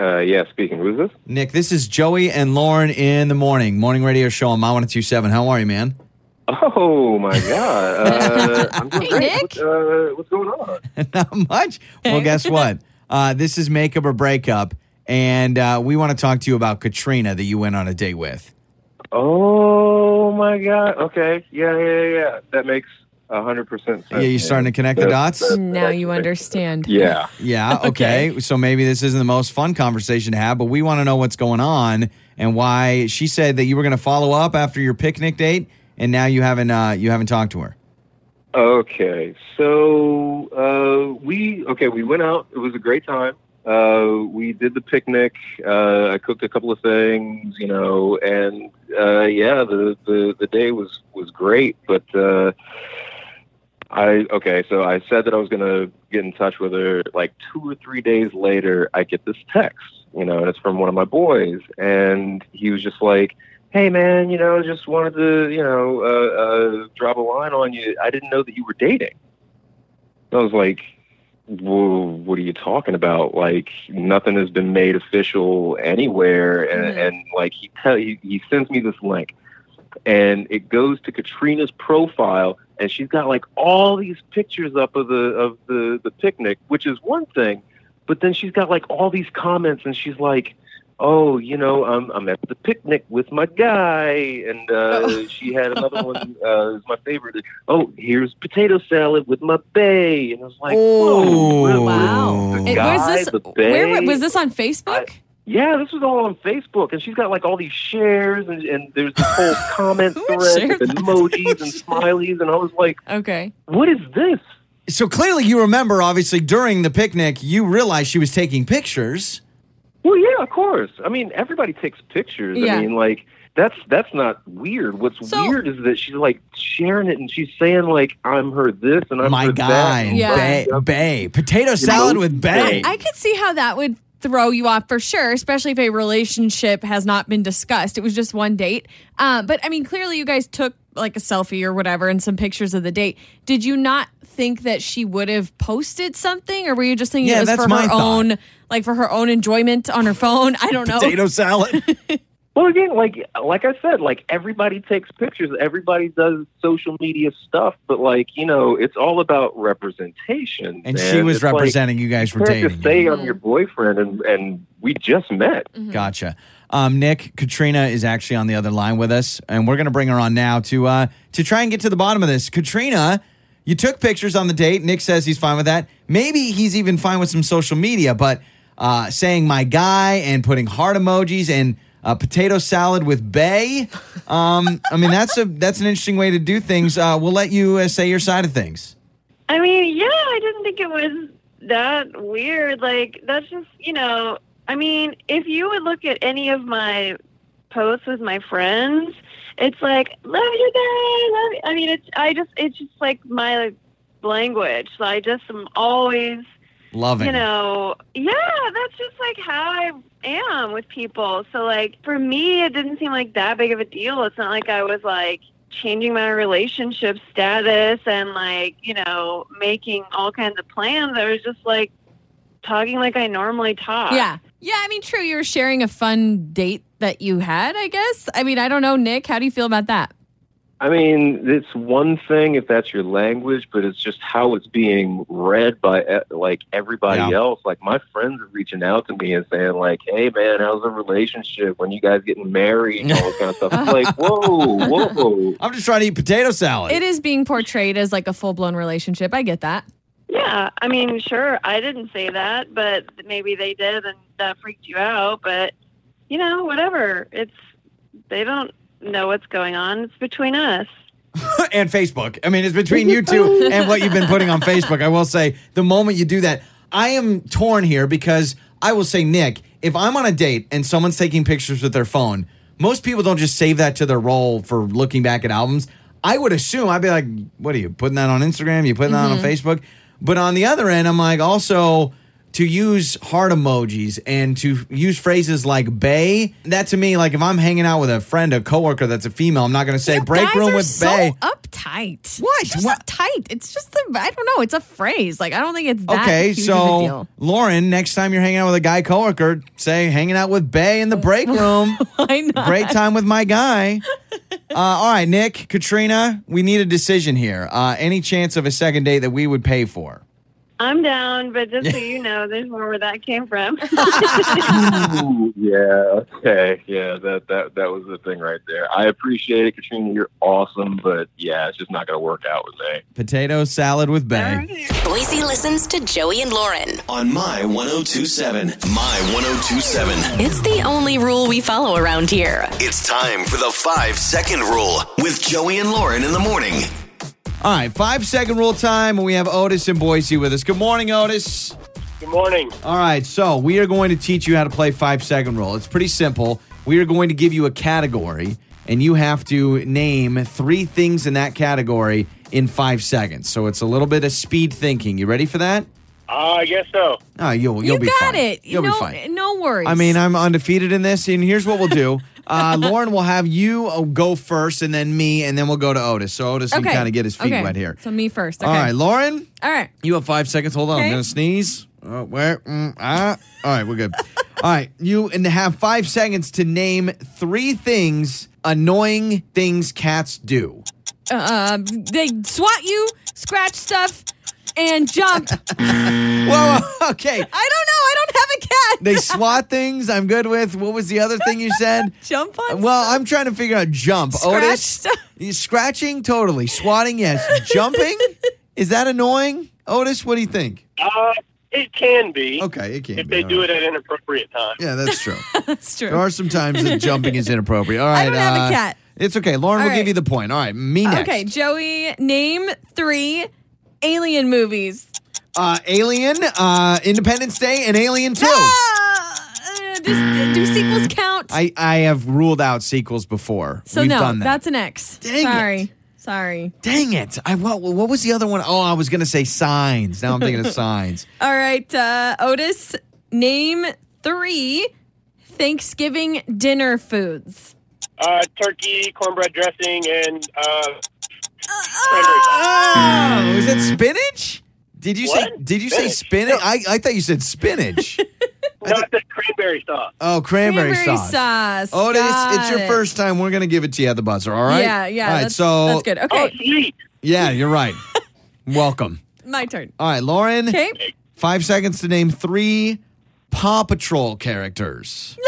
Uh, yeah, speaking. Who's this? Nick, this is Joey and Lauren in the morning, morning radio show on My 1027. How are you, man? Oh my God. Uh, I'm doing Hey, great. Nick. What, uh, what's going on? Not much. Well, guess what? Uh, this is Makeup or Breakup, and uh, we want to talk to you about Katrina that you went on a date with. Oh my God. Okay. Yeah, yeah, yeah. That makes a hundred percent. Yeah, you're starting to connect the That- dots? that- Now you understand. Yeah. Yeah, okay. So maybe this isn't the most fun conversation to have, but we want to know what's going on and why she said that you were going to follow up after your picnic date, and now you haven't uh, you haven't talked to her. Okay. So uh, we okay. We went out. It was a great time. Uh, we did the picnic. Uh, I cooked a couple of things, you know, and uh, yeah, the, the the day was was great. But uh, I okay. So I said that I was gonna get in touch with her. Like two or three days later, I get this text, you know, and it's from one of my boys, and he was just like hey man, you know, just wanted to, you know, uh, uh, drop a line on you. I didn't know that you were dating. I was like, well, what are you talking about? Like nothing has been made official anywhere, and, Mhm. and like he tell he, he sends me this link, and it goes to Katrina's profile, and she's got like all these pictures up of the of the the picnic, which is one thing, but then she's got like all these comments, and she's like oh, you know, I'm I'm at the picnic with my guy, and uh, she had another one. Uh, is my favorite. Oh, here's potato salad with my bae, and I was like, Oh, Wow. The It- guy, where's this? the Where bae. was this on Facebook? Yeah, this was all on Facebook, and she's got like all these shares, and, and there's this whole comment thread share with emojis and smileys, and I was like, okay. what is this? So clearly, you remember, obviously, during the picnic, you realized she was taking pictures. Well, yeah, of course. I mean, everybody takes pictures. Yeah. I mean, like that's that's not weird. What's So- weird is that she's like sharing it and she's saying like I'm her this and I'm My her guy, that. Yeah. Bae, Bae. Potato salad with Bae. I could see how that would throw you off for sure, especially if a relationship has not been discussed. It was just one date. Uh, but I mean, clearly you guys took like a selfie or whatever and some pictures of the date. Did you not think that she would have posted something, or were you just thinking Yeah, it was for her thought. own, like for her own enjoyment on her phone? I don't know. Potato salad. Well, again, like like I said, like everybody takes pictures, everybody does social media stuff, but like you know, it's all about representation. And man. she was It's like, representing you guys were you dating. just say I'm your boyfriend, and and we just met. Gotcha. Um, Nick, Katrina is actually on the other line with us, and we're going to bring her on now to uh, to try and get to the bottom of this. Katrina, you took pictures on the date. Nick says he's fine with that. Maybe he's even fine with some social media, but uh, saying my guy and putting heart emojis and uh, potato salad with bae. Um, I mean, that's a that's an interesting way to do things. Uh, we'll let you uh, say your side of things. I mean, yeah, I didn't think it was that weird. Like, that's just, you know, I mean, if you would look at any of my posts with my friends, it's like, love you guys. Love you. I mean, it's, I just, it's just like my language. So I just am always, Loving. you know, yeah, that's just like how I am with people. So, like, for me, it didn't seem like that big of a deal. It's not like I was like changing my relationship status and like, you know, making all kinds of plans. I was just like talking like I normally talk. Yeah. Yeah, I mean, true. You were sharing a fun date that you had, I guess. I mean, I don't know, Nick. How do you feel about that? I mean, it's one thing if that's your language, but it's just how it's being read by like everybody Yeah. else. Like my friends are reaching out to me and saying, like, "Hey, man, how's the relationship? When you guys getting married and all this kind of stuff?" It's like, whoa, whoa. I'm just trying to eat potato salad. It is being portrayed as like a full blown relationship. I get that. Yeah. I mean, sure, I didn't say that, but maybe they did and that freaked you out. But, you know, whatever. It's, they don't know what's going on. It's between us. and Facebook. I mean, it's between you two and what you've been putting on Facebook. I will say, the moment you do that, I am torn here because I will say, Nick, if I'm on a date and someone's taking pictures with their phone, most people don't just save that to their roll for looking back at albums. I would assume I'd be like, what are you putting that on Instagram? You putting that on mm-hmm. Facebook? But on the other end, I'm like, also to use heart emojis and to use phrases like "bae." That to me, like if I'm hanging out with a friend, a coworker that's a female, I'm not going to say You "break room with so bae." uptight. What? It's just What? uptight. It's just a, I don't know. It's a phrase. Like I don't think it's that Okay, huge of a so. Lauren, next time you're hanging out with a guy coworker, say hanging out with Bae in the break room. Why not? Great time with my guy. Uh, all right, Nick, Katrina, we need a decision here. Uh, any chance of a second date that we would pay for? I'm down, but just so you know, there's more where that came from. Ooh, yeah, okay, yeah, that that that was the thing right there. I appreciate it, Katrina. You're awesome, but yeah, it's just not going to work out with me. Potato salad with Bae. Boise listens to Joey and Lauren. On My 1027. My 1027. It's the only rule we follow around here. It's time for the five second rule with Joey and Lauren in the morning. All right, five second rule time, and we have Otis in Boise with us. Good morning, Otis. Good morning. All right, so we are going to teach you how to play five second rule. It's pretty simple. We are going to give you a category, and you have to name three things in that category in five seconds. So it's a little bit of speed thinking. You ready for that? Uh, I guess so. Oh, you'll you'll you be got fine. it. You'll no, be fine. No worries. I mean, I'm undefeated in this, and here's what we'll do. Uh, Lauren will have you uh, go first, and then me, and then we'll go to Otis. So Otis can kind of get his feet okay. wet here. So me first. Okay. All right, Lauren, All right. you have five seconds. Hold on, I'm gonna sneeze. Oh, where? Mm, ah. All right, we're good. All right, you and have five seconds to name three things annoying things cats do. Uh, they swat you, scratch stuff, and jump. Whoa, whoa, okay. I don't know. I don't have a cat. They swat things. I'm good with. What was the other thing you said? jump on. Well, I'm trying to figure out jump. Scratch Otis, stuff. Scratching totally, swatting yes, jumping is that annoying? Otis, what do you think? Uh, it can be Okay, it can if be. they all do right. it at inappropriate times. Yeah, that's true. That's true. there are some times that jumping is inappropriate. All right, I don't have a uh, cat. It's okay. Lauren All will give you the point. All right, me next. Okay, Joey, name three alien movies. Uh, Alien, uh, Independence Day, and Alien Two. Ah, uh, do, do sequels count? I I have ruled out sequels before. so We've no, done that. that's an X. Dang Sorry. it. Sorry. Dang it! I what, what was the other one? Oh, I was gonna say signs. Now I'm thinking of signs. All right, uh, Otis, name three Thanksgiving dinner foods. Uh, turkey, cornbread dressing, and uh, Oh, is it spinach? Did you say? Did you say spinach? Spinach. I, I thought you said spinach. Not the cranberry sauce. Oh, cranberry, Cranberry sauce. sauce. Oh, Otis, Got it's your it. first time. We're gonna give it to you at the buzzer. All right. Yeah, yeah. All right. that's, so that's good. Oh, Okay, sweet. yeah, you're right. Welcome. my turn. All right, Lauren. Okay. Five seconds to name three Paw Patrol characters.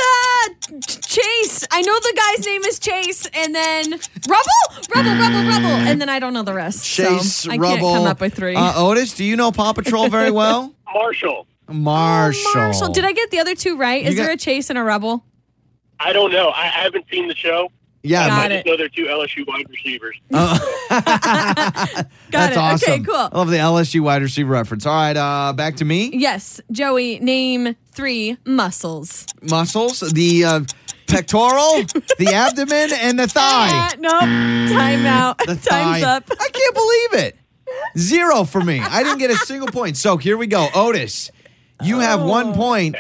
Chase. I know the guy's name is Chase, and then Rubble, Rubble, Rubble, Rubble, and then I don't know the rest. Chase, so I Rubble. can't come up with three. Uh, Otis, do you know Paw Patrol very well? Marshall. Marshall. Oh, Marshall. Did I get the other two right? Is got- there a Chase and a Rubble? I don't know. I, I haven't seen the show. Yeah, Got I but- just it. know they're two LSU wide receivers. Got that's it. awesome. Okay, cool. I love the LSU wide receiver reference. All right, uh, back to me. Yes, Joey. Name three muscles. Muscles, the uh, pectoral, the abdomen, and the thigh. Ah, nope. Time out. The Time's thigh. up. I can't believe it. Zero for me. I didn't get a single point. So here we go. Otis, you have Oh. one point.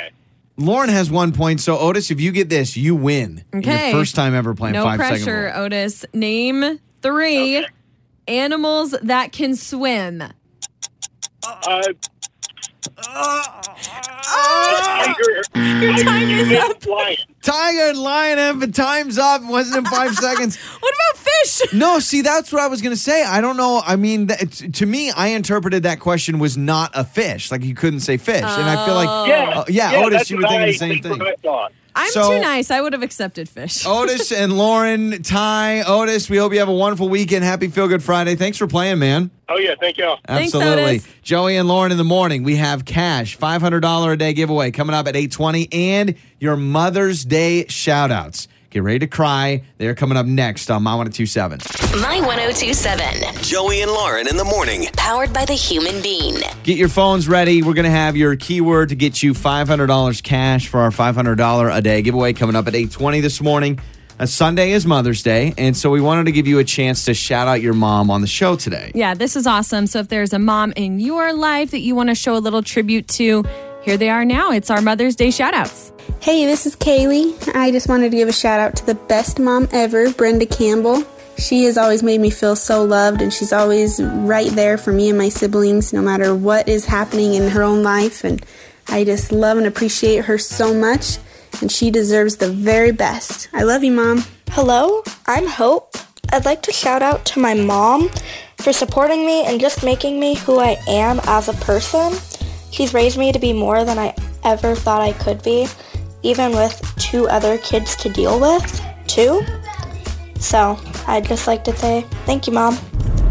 Lauren has one point. So Otis, if you get this, you win. Okay. Your first time ever playing No five second pressure, rule. Otis. Name three Okay. animals that can swim. Uh, Oh, tiger. Your time is up. Lion. Tiger and lion and but time's up. It Wasn't in five seconds. what about fish? No, see, that's what I was going to say. I don't know. I mean, that, to me, I interpreted that question was not a fish. Like you couldn't say fish. And I feel like, Yeah, Uh, yeah, Otis, that's you were what thinking I- the same that's thing. What I thought. I'm So- too nice. I would have accepted fish. Otis and Lauren, Ty, Otis, we hope you have a wonderful weekend. Happy Feel Good Friday. Thanks for playing, man. Oh yeah, thank y'all. Thanks, Absolutely. Otis. Joey and Lauren in the morning. We have cash, $500 a day giveaway coming up at 820 and your Mother's Day shout outs. Get ready to cry. They're coming up next on My 1027. My 1027. Joey and Lauren in the morning. Powered by the Human Bean. Get your phones ready. We're going to have your keyword to get you $500 cash for our $500 a day giveaway coming up at 820 this morning. Uh, Sunday is Mother's Day, and so we wanted to give you a chance to shout out your mom on the show today. Yeah, this is awesome. So if there's a mom in your life that you want to show a little tribute to, here they are now. It's our Mother's Day shout outs. Hey, this is Kaylee. I just wanted to give a shout out to the best mom ever, Brenda Campbell. She has always made me feel so loved, and she's always right there for me and my siblings, no matter what is happening in her own life. And I just love and appreciate her so much, and she deserves the very best. I love you, Mom. Hello, I'm Hope. I'd like to shout out to my mom for supporting me and just making me who I am as a person. She's raised me to be more than I ever thought I could be, even with two other kids to deal with, too. So, I'd just like to say thank you, Mom.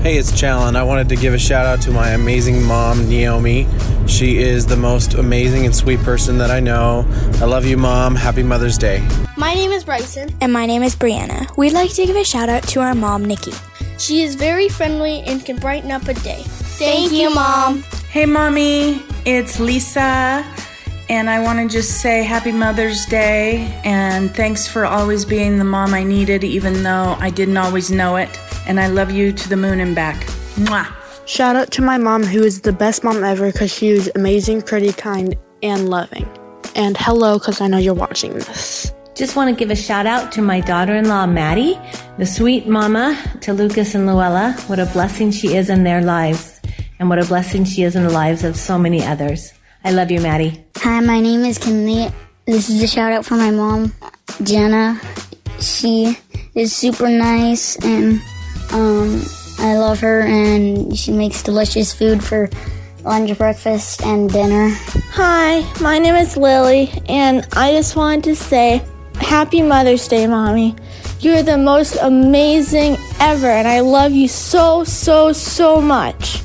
Hey, it's Challen. I wanted to give a shout out to my amazing mom, Naomi. She is the most amazing and sweet person that I know. I love you, Mom. Happy Mother's Day. My name is Bryson. And my name is Brianna. We'd like to give a shout out to our mom, Nikki. She is very friendly and can brighten up a day. Thank, you, Mom. Hey, mommy, it's Lisa, and I want to just say happy Mother's Day and thanks for always being the mom I needed, even though I didn't always know it. And I love you to the moon and back. Mwah. Shout out to my mom, who is the best mom ever because she was amazing, pretty, kind, and loving. And hello, because I know you're watching this. Just want to give a shout out to my daughter in law, Maddie, the sweet mama to Lucas and Luella. What a blessing she is in their lives, and what a blessing she is in the lives of so many others. I love you, Maddie. Hi, my name is Kinley. This is a shout out for my mom, Jenna. She is super nice and um, I love her and she makes delicious food for lunch, breakfast, and dinner. Hi, my name is Lily, and I just wanted to say Happy Mother's Day, Mommy. You're the most amazing ever, and I love you so, so, so much.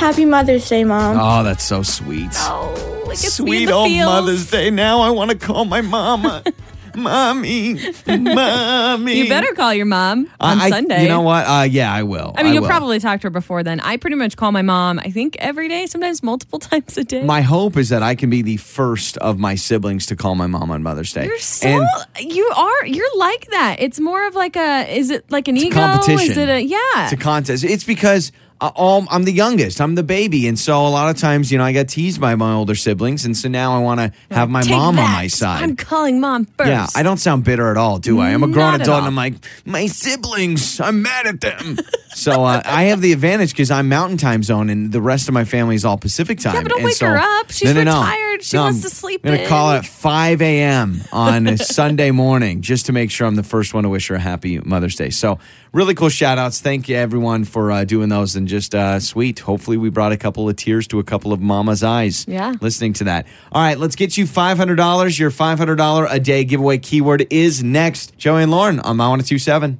Happy Mother's Day, Mom. Oh, that's so sweet. Oh, like it's Sweet old Mother's Day. Now I want to call my mama. Mommy. Mommy. You better call your mom on I- I- Sunday. You know what? Uh, yeah, I will. I mean, you'll will. probably talk to her before then. I pretty much call my mom, I think, every day, sometimes multiple times a day. My hope is that I can be the first of my siblings to call my mom on Mother's Day. You're so and you are you're like that. It's more of like a is it like an ego? competition. Is it a yeah? It's a contest. It's because all, I'm the youngest. I'm the baby, and so a lot of times, you know, I got teased by my older siblings, and so now I want to have my Take mom on my side. I'm calling mom first. Yeah, I don't sound bitter at all, do I? I'm a grown Not at adult, and. I'm like, my siblings, I'm mad at them. so uh, I have the advantage because I'm Mountain Time Zone, and the rest of my family is all Pacific Time. Yeah, but don't And wake so- her up. She's retired. She wants to sleep I'm gonna in. call at 5 a.m. on a Sunday morning just to make sure I'm the first one to wish her a happy Mother's Day. So really cool shout outs. Thank you everyone for uh, doing those and just uh, sweet. Hopefully we brought a couple of tears to a couple of mama's eyes. Yeah. Listening to that. All right, let's get you $500. Your $500 a day giveaway keyword is next. Joey and Lauren on My 1027.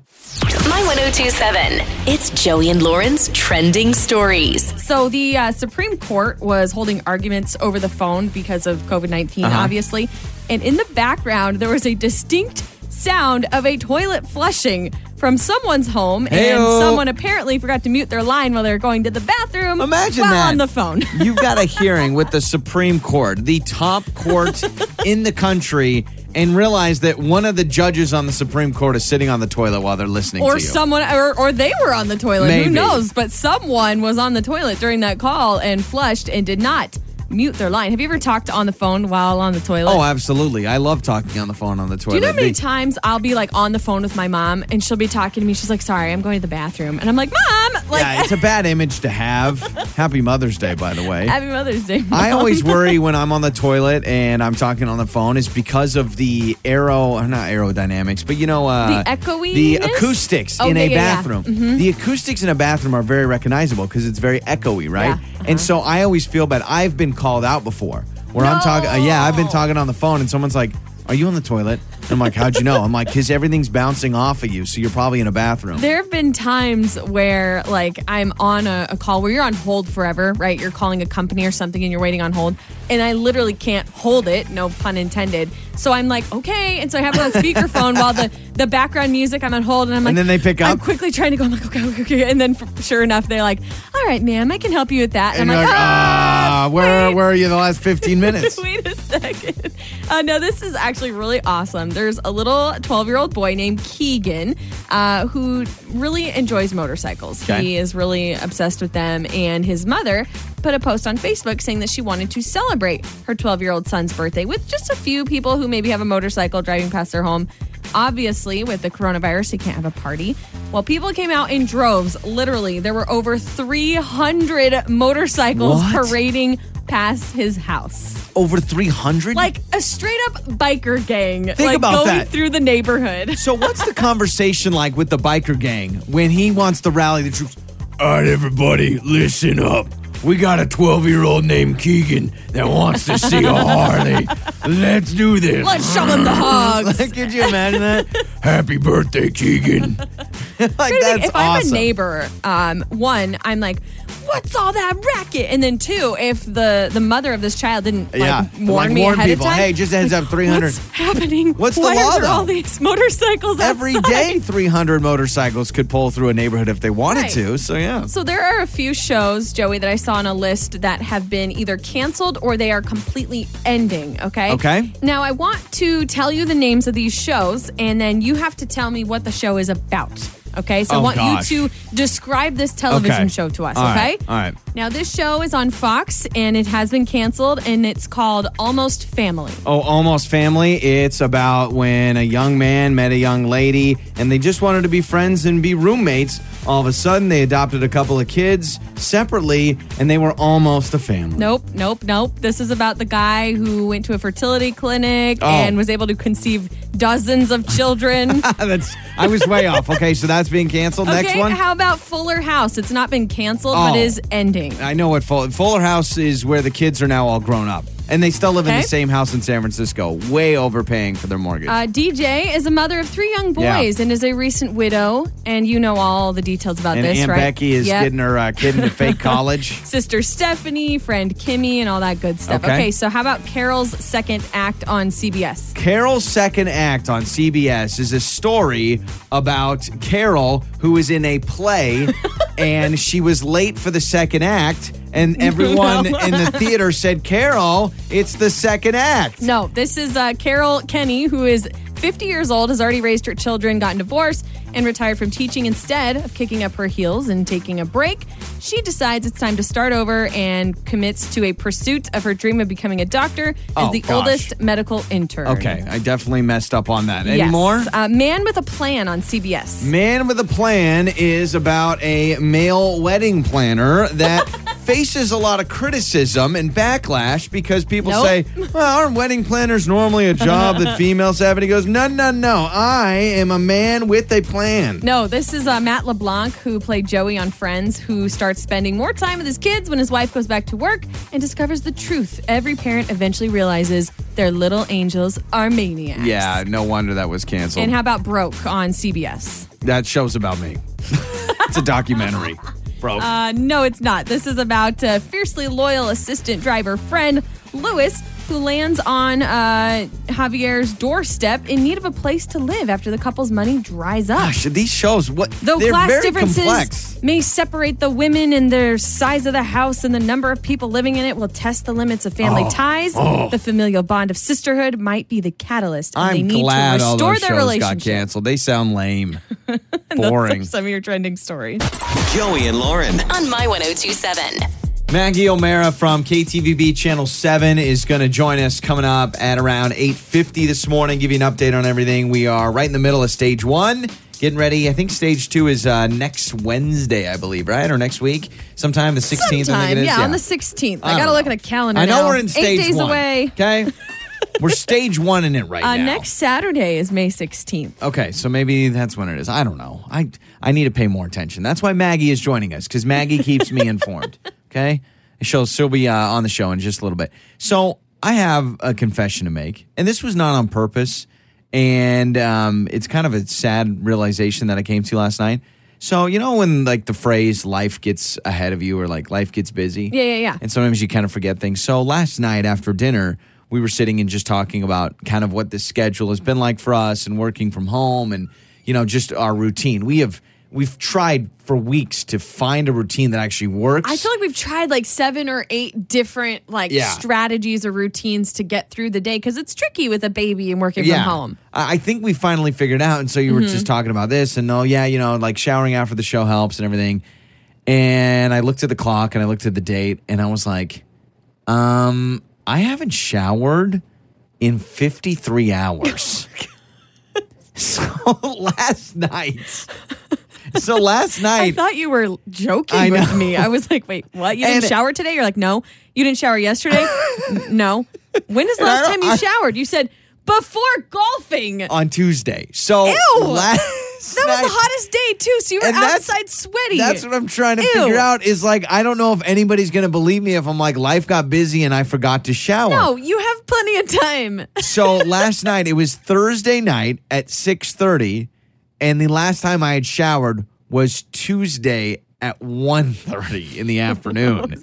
My 1027. It's Joey and Lauren's trending stories. So the uh, Supreme Court was holding arguments over the phone because of COVID 19, Uh-huh. obviously. And in the background, there was a distinct sound of a toilet flushing from someone's home. And someone apparently forgot to mute their line while they were going to the bathroom. Imagine while that. on the phone. You've got a hearing with the Supreme Court, the top court in the country, and realize that one of the judges on the Supreme Court is sitting on the toilet while they're listening or to you. someone or, or they were on the toilet Maybe. who knows but someone was on the toilet during that call and flushed and did not mute their line have you ever talked on the phone while on the toilet Oh, absolutely. I love talking on the phone on the toilet. do you know how many They- times I'll be like on the phone with my mom and she'll be talking to me? She's like, sorry, I'm going to the bathroom. And I'm like, Mom, like, yeah, it's a bad image to have. Happy Mother's Day, by the way. Happy Mother's Day. I always worry when I'm on the toilet and I'm talking on the phone is because of the aero, or not aerodynamics, but you know, uh, The echoiness? the acoustics in Okay, a yeah, yeah. bathroom. Mhm. The acoustics in a bathroom are very recognizable because it's very echoey, right? Yeah, uh-huh. And so I always feel bad. I've been called out before where I'm talking. Uh, yeah, I've been talking on the phone and someone's like, "Are you on the toilet?" And I'm like, "How'd you know?" I'm like, "Cause everything's bouncing off of you, so you're probably in a bathroom." There have been times where, like, I'm on a, a call where you're on hold forever, right? You're calling a company or something and you're waiting on hold, and I literally can't hold it, no pun intended. So I'm like, okay. And so I have it on speakerphone while the, the background music, I'm on hold, and I'm like, And then they pick up. I'm quickly trying to go, I'm like, okay, okay, okay. And then f- sure enough, they're like, all right, ma'am, I can help you with that. and I'm like, like, ah, "Ah, where where are you the last 15 minutes?" Wait a second. Uh, no, this is actually really awesome. There's a little 12 year old boy named Keegan uh, who really enjoys motorcycles. Okay. He is really obsessed with them. And his mother put a post on Facebook saying that she wanted to celebrate her 12 year old son's birthday with just a few people who maybe have a motorcycle driving past their home. Obviously, with the coronavirus, he can't have a party. Well, people came out in droves. Literally, there were over 300 motorcycles What? parading past his house. Over 300? Like a straight up biker gang. Think like about going that. through the neighborhood. So what's the conversation like with the biker gang when he wants to rally the troops? All right, everybody, listen up. We got a 12 year old named Keegan that wants to see a Harley. Let's do this. Let's show him the hogs. Like, could you imagine that? Happy birthday, Keegan. like, Trying to think, that's if I'm a neighbor, um, one, I'm like, what's all that racket? And then two, if the the mother of this child didn't like Yeah, warn like, me warn ahead people, of time, "Hey, just a heads like, up, 300." What's happening? What's the Why law, are all these motorcycles Every day, 300 motorcycles could pull through a neighborhood if they wanted Right. to. So, yeah. So there are a few shows, Joey, that I saw on a list that have been either canceled or they are completely ending. Okay. Okay. Now I want to tell you the names of these shows, and then you have to tell me what the show is about. Okay. So I Oh, want gosh. you to describe this television Okay. show to us. All okay. right, All right. Now this show is on Fox, and it has been canceled, and it's called Almost Family. Oh, Almost Family. It's about when a young man met a young lady and they just wanted to be friends and be roommates. All of a sudden, they adopted a couple of kids separately and they were almost a family. Nope, nope, nope. This is about the guy who went to a fertility clinic Oh. and was able to conceive dozens of children. that's I was way off. Okay, so that's being canceled. Next one. how about Fuller House? It's not been canceled, but Oh. is ending. I know what Fuller, Fuller House is where the kids are now all grown up and they still live in the same house in San Francisco, way overpaying for their mortgage. Uh, DJ is a mother of three young Yeah. boys and is a recent widow. And you know all the details about and this, Aunt right? Becky is Yep. getting her uh, kid into fake college. Sister Stephanie, friend Kimmy, and all that good stuff. Okay. Okay, so how about Carol's second act on CBS? Carol's second act on CBS is a story about Carol who was in a play and she was late for the second act and everyone No. in the theater said, "Carol, it's the second act." No, this is uh, Carol Kenny, who is 50 years old, has already raised her children, gotten divorced, and retired from teaching instead of kicking up her heels and taking a break. She decides it's time to start over and commits to a pursuit of her dream of becoming a doctor as Oh, the gosh. oldest medical intern. Okay, I definitely messed up on that. Any Yes. more? Uh, Man with a Plan on CBS. Man with a Plan is about a male wedding planner that faces a lot of criticism and backlash because people Nope. say, well, aren't wedding planners normally a job that females have? And he goes, no, no, no. I am a man with a plan. No, this is uh, Matt LeBlanc, who played Joey on Friends, who starts spending more time with his kids when his wife goes back to work and discovers the truth. Every parent eventually realizes their little angels are maniacs. Yeah, no wonder that was canceled. And how about Broke on CBS? that show's about me. it's a documentary, bro. Uh, no, it's not. This is about uh, fiercely loyal assistant driver friend Lewis, who lands on uh, Javier's doorstep in need of a place to live after the couple's money dries up. Gosh, these shows, what? Though they're class very differences complex. may separate the women and their size of the house and the number of people living in it will test the limits of family Oh, ties. oh. The familial bond of sisterhood might be the catalyst. and they I'm need glad to all restore those their shows got relationship. canceled. They sound lame, Those boring. are some of your trending stories. Joey and Lauren. On My 1027. Maggie O'Mara from KTVB Channel 7 is going to join us coming up at around 8.50 this morning, give you an update on everything. We are right in the middle of stage one, getting ready. I think stage two is uh, next Wednesday, I believe, right? Or next week? Sometime the 16th, I think it is. yeah, on the 16th. I, I got to look at a calendar I know now. we're in stage Eight days one. away. Okay? we're stage one in it right Uh, now. next Saturday is May 16th. Okay, so maybe that's when it is. I don't know. I I need to pay more attention. That's why Maggie is joining us because Maggie keeps me informed. Okay, she'll she'll be uh, on the show in just a little bit. So I have a confession to make, and this was not on purpose, and um, it's kind of a sad realization that I came to last night. So you know when like the phrase "life gets ahead of you" or like "life gets busy," Yeah, yeah, yeah. and sometimes you kind of forget things. So last night after dinner, we were sitting and just talking about kind of what the schedule has been like for us and working from home and you know just our routine. We have we've tried for weeks to find a routine that actually works. I feel like we've tried like seven or eight different like Yeah. strategies or routines to get through the day because it's tricky with a baby and working from home. I think we finally figured out. And so you were Mhm. just talking about this, and oh yeah, you know, like showering after the show helps and everything. And I looked at the clock and I looked at the date, and I was like, um, I haven't showered in 53 hours. so last night. So last night, I thought you were joking with me. I was like, wait, what? You didn't And- shower today? You're like, no. You didn't shower yesterday? No. When is the last time you I- showered? You said before golfing. on Tuesday. So Ew. last that was night- the hottest day too. So you were And that's- outside sweaty. That's what I'm trying to Ew. figure out. Is like I don't know if anybody's gonna believe me if I'm like life got busy and I forgot to shower. No, you have plenty of time. So last night it was Thursday night at 6:30, and the last time I had showered was Tuesday at 1.30 in the afternoon.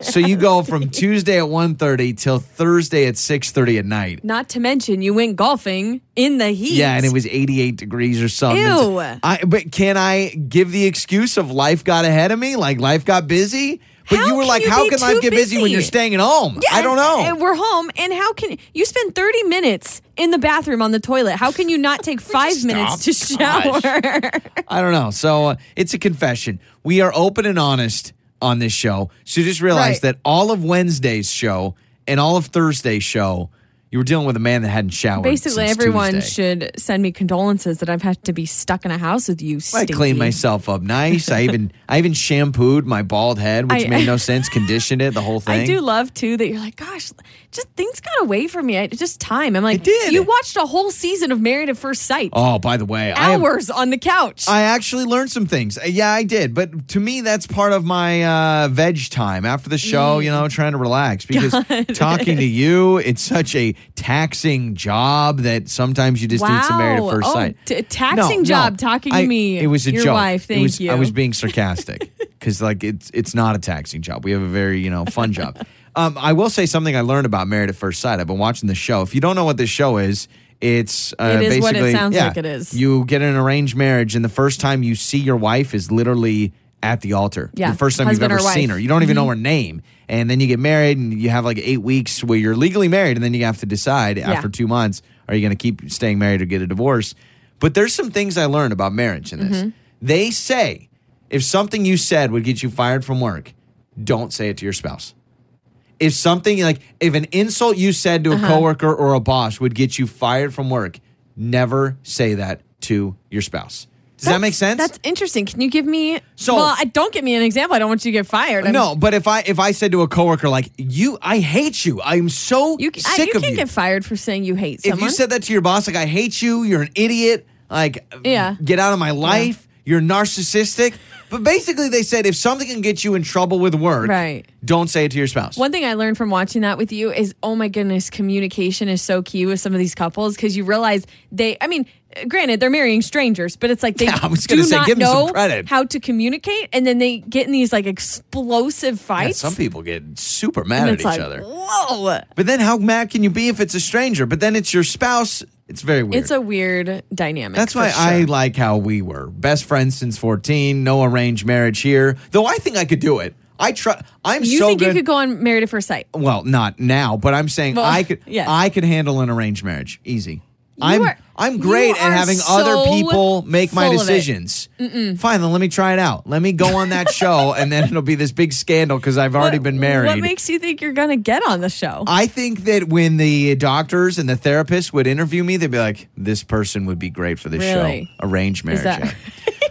so, you go from Tuesday at 1.30 till Thursday at 6.30 at night. Not to mention, you went golfing in the heat. Yeah, and it was 88 degrees or something. Ew. I, but can I give the excuse of life got ahead of me? Like life got busy? But you were like, you how can life get busy, when you're staying at home? Yeah, I don't know. And we're home, and how can you spend 30 minutes in the bathroom on the toilet? How can you not take five minutes to shower? I don't know. So uh, it's a confession. We are open and honest on this show. So just realize Right. that all of Wednesday's show and all of Thursday's show, you were dealing with a man that hadn't showered. Basically, everyone Tuesday. should send me condolences that I've had to be stuck in a house with you. I cleaned myself up nice. I even I even shampooed my bald head, which I- made no sense. Conditioned it, the whole thing. I do love too that you're like, gosh, just things got away from me. I, just time. I'm like, you watched a whole season of Married at First Sight. Oh, by the way, I have- Hours on the couch. I actually learned some things. Uh, Yeah, I did. But to me, that's part of my uh, veg time after the show, you know, trying to relax. Because Mm. God. talking to you, it's such a taxing job that sometimes you just need some married at Wow. first Oh, sight. t- taxing job talking to I- me, It was a your joke. wife. Thank was, you. I was being sarcastic because, like, it's it's not a taxing job. We have a very you know fun job. Um, I will say something I learned about Married at First Sight. I've been watching the show. If you don't know what this show is, it's uh, It is what it basically sounds yeah, like it is. You get an arranged marriage, and the first time you see your wife is literally at the altar. Yeah, The first time husband you've ever seen her. You don't even know Mhm. her name. And then you get married and you have like eight weeks where you're legally married and then you have to decide Yeah. after two months are you going to keep staying married or get a divorce? But there's some things I learned about marriage in this. Mm-hmm. They say if something you said would get you fired from work, don't say it to your spouse. If something like if an insult you said to a Uh-huh. coworker or a boss would get you fired from work, never say that to your spouse. Does that make sense? That's interesting. Can you give me? So- well, I don't give me an example. I don't want you to get fired. I'm- no, but if I if I said to a coworker like you, I hate you. I'm so you, I, sick you of can't you. get fired for saying you hate if you said that to your boss, like I hate you, you're an idiot, like Yeah. get out of my life, you're narcissistic. But basically, they said if something can get you in trouble with work, Right. don't say it to your spouse. One thing I learned from watching that with you is, oh my goodness, communication is so key with some of these couples because you realize they, I mean, granted, they're marrying strangers, but it's like they Yeah, I was do say, not give know how to communicate, and then they get in these like explosive Yeah, fights. some people get super mad at it's each like, other. Whoa! But then, how mad can you be if it's a stranger? But then it's your spouse. It's very weird. It's a weird dynamic. That's why sure. I like how we were best friends since 14. No arranged marriage here. Though I think I could do it. I try. I'm You so think good. you could go on Married at First Sight? well, not now, but I'm saying Well, I could. yes. I could handle an arranged marriage easy. I'm are- I'm great at having so other people make my full of it. decisions. Fine, then let me try it out. Let me go on that show, and then it'll be this big scandal because I've already been married. What makes you think you're gonna get on the show? I think that when the doctors and the therapists would interview me, they'd be like, "This person would be great for this Really? show." Arranged marriage. That- yeah.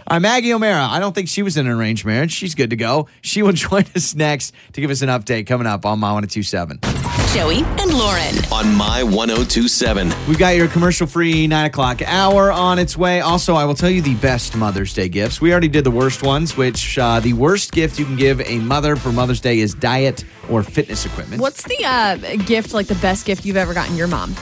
I'm uh, Maggie O'Mara. I don't think she was in an arranged marriage. She's good to go. She will join us next to give us an update coming up on My 1027. Joey and Lauren. On My 1027. We've got your commercial free nine o'clock hour on its way. Also, I will tell you the best Mother's Day gifts. We already did the worst ones, which uh, the worst gift you can give a mother for Mother's Day is diet or fitness equipment. What's the uh, gift, like the best gift you've ever gotten your mom?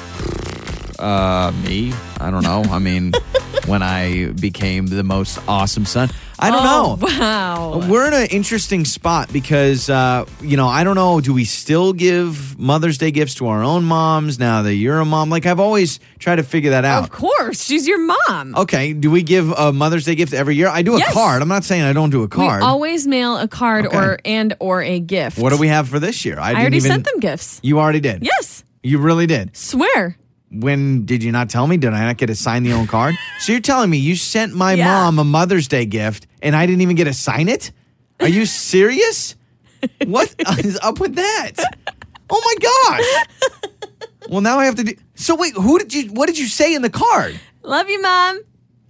Uh, me? I don't know. I mean, when I became the most awesome son, I don't Oh, know. Wow. We're in an interesting spot because, uh, you know, I don't know. Do we still give Mother's Day gifts to our own moms now that you're a mom? Like, I've always tried to figure that out. Of course, she's your mom. Okay, do we give a Mother's Day gift every year? I do a Yes. card. I'm not saying I don't do a card. We always mail a card Okay. or and or a gift. what do we have for this year? I, didn't already even, sent them gifts. You already did. Yes, You really did. swear. When did you not tell me? Did I not get to sign the own card? so you're telling me you sent my Yeah. mom a Mother's Day gift and I didn't even get to sign it? Are you serious? what is up with that? Oh my gosh. Well, now I have to do. So wait, who did you? What did you say in the card? Love you, mom.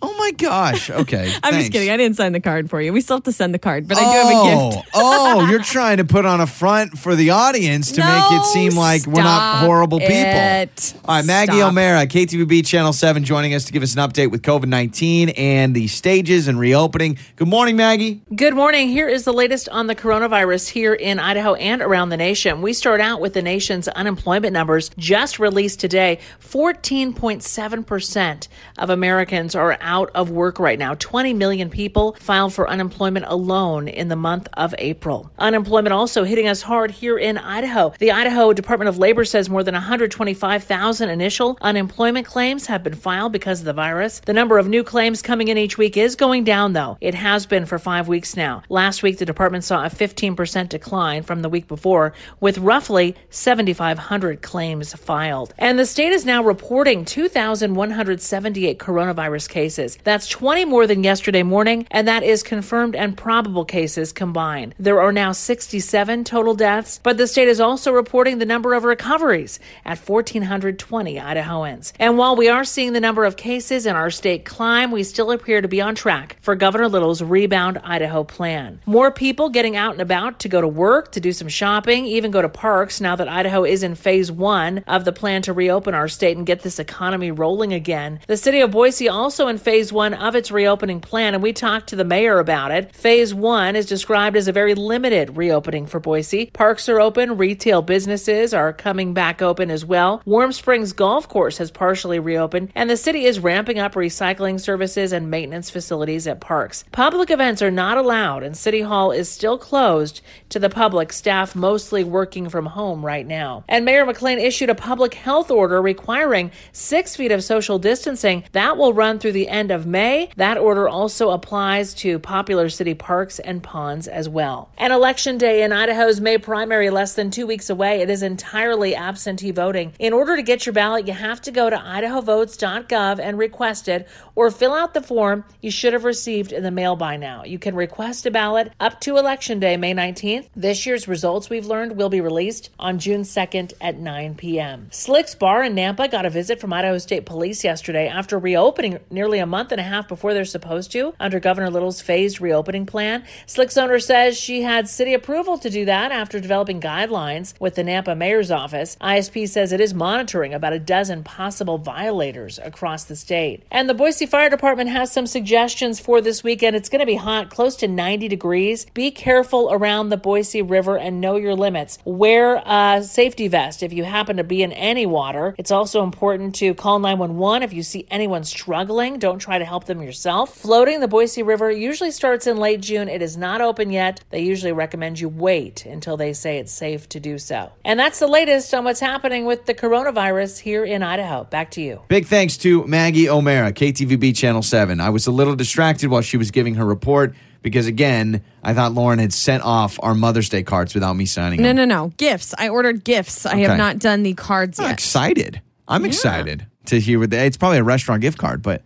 Oh my gosh. Okay. I'm thanks. just kidding. I didn't sign the card for you. We still have to send the card, but I do have a oh, gift. oh, you're trying to put on a front for the audience to make it seem like we're not stop horrible people. All right, Maggie Stop. O'Mara, KTVB Channel 7, joining us to give us an update with COVID 19 and the stages and reopening. Good morning, Maggie. Good morning. Here is the latest on the coronavirus here in Idaho and around the nation. We start out with the nation's unemployment numbers just released today. 14.7% of Americans are out of work right now. 20 million people filed for unemployment alone in the month of April. Unemployment also hitting us hard here in Idaho. The Idaho Department of Labor says more than 125,000 initial unemployment claims have been filed because of the virus. The number of new claims coming in each week is going down, though. It has been for five weeks now. Last week, the department saw a 15% decline from the week before, with roughly 7,500 claims filed. And the state is now reporting 2,178 coronavirus cases. That's 20 more than yesterday morning, and that is confirmed and probable cases combined. There are now 67 total deaths, but the state is also reporting the number of recoveries at 1,420 Idahoans. And while we are seeing the number of cases in our state climb, we still appear to be on track for Governor Little's Rebound Idaho plan. More people getting out and about to go to work, to do some shopping, even go to parks now that Idaho is in phase one of the plan to reopen our state and get this economy rolling again. The city of Boise also in phase one of its reopening plan, and we talked to the mayor about it. Phase one is described as a very limited reopening for Boise. Parks are open, retail businesses are coming back open as well. Warm Springs Golf Course has partially reopened, and the city is ramping up recycling services and maintenance facilities at parks. Public events are not allowed, and City Hall is still closed to the public, staff mostly working from home right now. And Mayor McLean issued a public health order requiring six feet of social distancing. That will run through the end of May. That order also applies to popular city parks and ponds as well. And election day in Idaho's May primary less than two weeks away. It is entirely absentee voting. In order to get your ballot, you have to go to idahovotes.gov and request it or fill out the form you should have received in the mail by now. You can request a ballot up to election day, May 19th. This year's results we've learned will be released on June 2nd at 9 p.m. Slick's Bar in Nampa got a visit from Idaho State Police yesterday after reopening nearly a month and a half before they're supposed to under Governor Little's phased reopening plan. Slick's owner says she had city approval to do that after developing guidelines with the Nampa mayor's office. ISP says it is monitoring about a dozen possible violators across the state. And the Boise Fire Department has some suggestions for this weekend. It's going to be hot, close to 90 degrees. Be careful around the Boise River and know your limits. Wear a safety vest if you happen to be in any water. It's also important to call 911 if you see anyone struggling. Don't try to help them yourself. Floating the Boise River usually starts in late June. It is not open yet. They usually recommend you wait until they say it's safe to do so. And that's the latest on what's happening with the coronavirus here in Idaho. Back to you. Big thanks to Maggie O'Mara, KTVB Channel 7. I was a little distracted while she was giving her report because, again, I thought Lauren had sent off our Mother's Day cards without me signing No, them. no, no. Gifts. I ordered gifts. I have not done the cards I'm yet. excited. I'm excited to hear what the, it's probably a restaurant gift card, but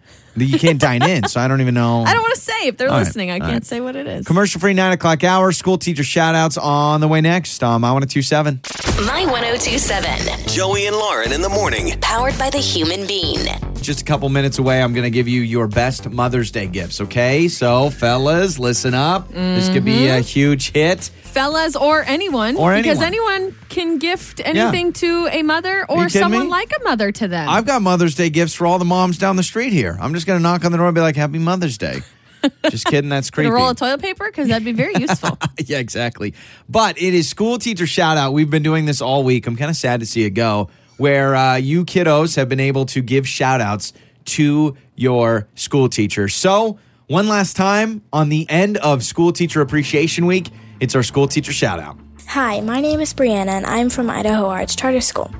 you can't dine in, so I don't even know. I don't want to say if they're All right, listening. I all can't right. say what it is. Commercial free nine o'clock hour. School teacher shout outs on the way next. Um, I want a two seven. My 1027. Joey and Lauren in the morning. Powered by the Human Bean. Just a couple minutes away. I'm going to give you your best Mother's Day gifts. Okay, so fellas, listen up. This could be a mm-hmm. huge hit. Fellas or anyone. Or Because anyone. anyone can gift anything to a mother or someone me? like a mother to them. I've got Mother's Day gifts for all the moms down the street here. I'm just going to knock on the door and be like, "Happy Mother's Day." just kidding. That's creepy. roll of toilet paper because that'd be very useful. yeah, exactly. But it is school teacher shout out. We've been doing this all week. I'm kind of sad to see it go, where uh, you kiddos have been able to give shout outs to your school teacher. So, one last time on the end of School Teacher Appreciation Week, it's our school teacher shout out. Hi, my name is Brianna and I'm from Idaho Arts Charter School.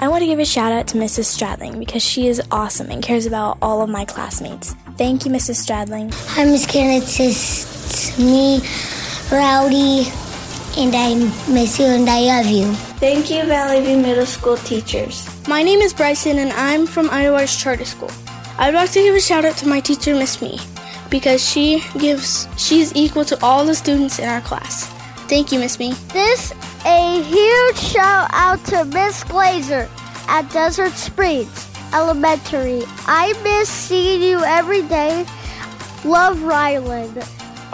I want to give a shout out to Mrs. Stradling because she is awesome and cares about all of my classmates. Thank you, Mrs. Stradling. Hi, Miss Karen. It's me, Rowdy, and I miss you and I love you. Thank you, Valley View Middle School teachers. My name is Bryson and I'm from Iowa Charter School. I'd like to give a shout out to my teacher, Miss Me, because she gives she's equal to all the students in our class. Thank you, Miss Me. This a huge shout out to Miss Glazer at Desert Springs Elementary. I miss seeing you every day. Love Ryland.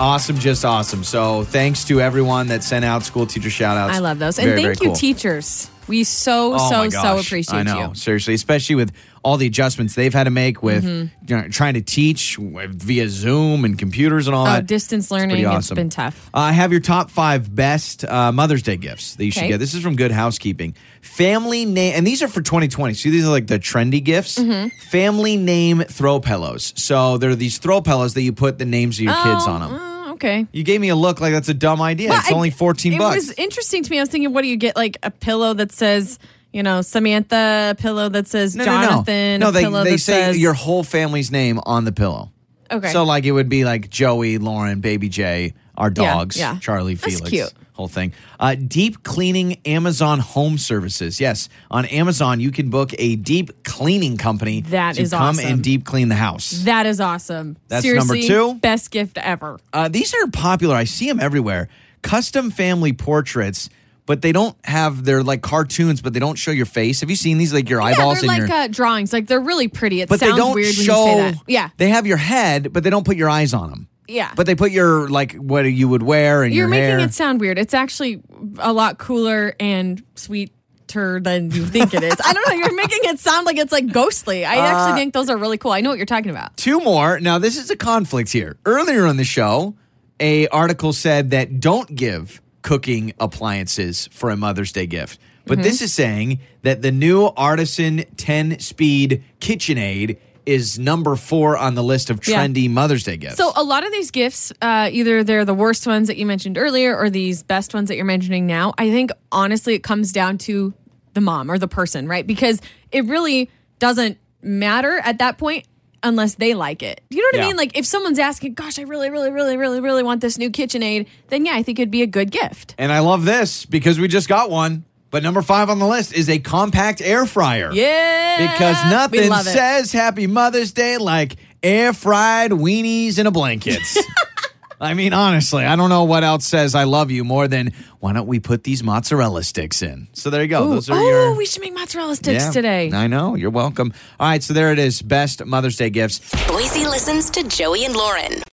Awesome, just awesome. So, thanks to everyone that sent out school teacher shout outs. I love those. And thank very you, cool. teachers. We so, Oh so, so appreciate I know, you. seriously, especially with all the adjustments they've had to make with Mhm. you know, trying to teach via Zoom and computers and all Oh, that. distance learning, it's awesome. been tough. Uh, I have your top five best uh, Mother's Day gifts that you should get. This is from Good Housekeeping. Family name, and these are for 2020. See, these are like the trendy gifts. Mhm. Family name throw pillows. So there are these throw pillows that you put the names of your kids Oh, on them. uh, okay. You gave me a look like that's a dumb idea. Well, it's I- only 14 it bucks. It was interesting to me. I was thinking, what do you get? Like a pillow that says, you know, Samantha, a pillow that says no, Jonathan, no, no. No, they, pillow they that say says your whole family's name on the pillow. Okay. So like it would be like Joey, Lauren, Baby J, our dogs, yeah. Charlie, That's Felix, cute. Whole thing. Uh, deep cleaning Amazon home services. Yes, on Amazon you can book a deep cleaning company That to is come awesome. and deep clean the house. that is awesome. That's number Seriously, two? Best gift ever. Uh, these are popular. I see them everywhere. Custom family portraits. But they don't have they're like cartoons, but they don't show your face. Have you seen these? Like your eyeballs yeah, and they're your like uh, drawings. Like they're really pretty. It but sounds they don't weird show. when you say that. Yeah, they have your head, but they don't put your eyes on them. Yeah. But they put your like what you would wear and You're your making hair. it sound weird. It's actually a lot cooler and sweeter than you think it is. I don't know. You're making it sound like it's like ghostly. I Uh, actually think those are really cool. I know what you're talking about. Two more. Now this is a conflict here. Earlier on the show, a article said that don't give cooking appliances for a Mother's Day gift. But Mhm. this is saying that the new Artisan 10 speed KitchenAid is number four on the list of Yeah. trendy Mother's Day gifts. So a lot of these gifts, uh, either they're the worst ones that you mentioned earlier, or these best ones that you're mentioning now. I think honestly, it comes down to the mom or the person, right? Because it really doesn't matter at that point. unless they like it. You know what I mean? Like if someone's asking, "Gosh, I really, really, really, really, really want this new KitchenAid," then yeah, I think it'd be a good gift. And I love this because we just got one. But number five on the list is a compact air fryer. Yeah, Because nothing says Happy Mother's Day like air fried weenies in a blanket. I mean, honestly, I don't know what else says I love you more than why don't we put these mozzarella sticks in? So there you go. Ooh, Those are oh, your. we should make mozzarella sticks Yeah, today. I know. You're welcome. All right. So there it is. Best Mother's Day gifts. Boise listens to Joey and Lauren.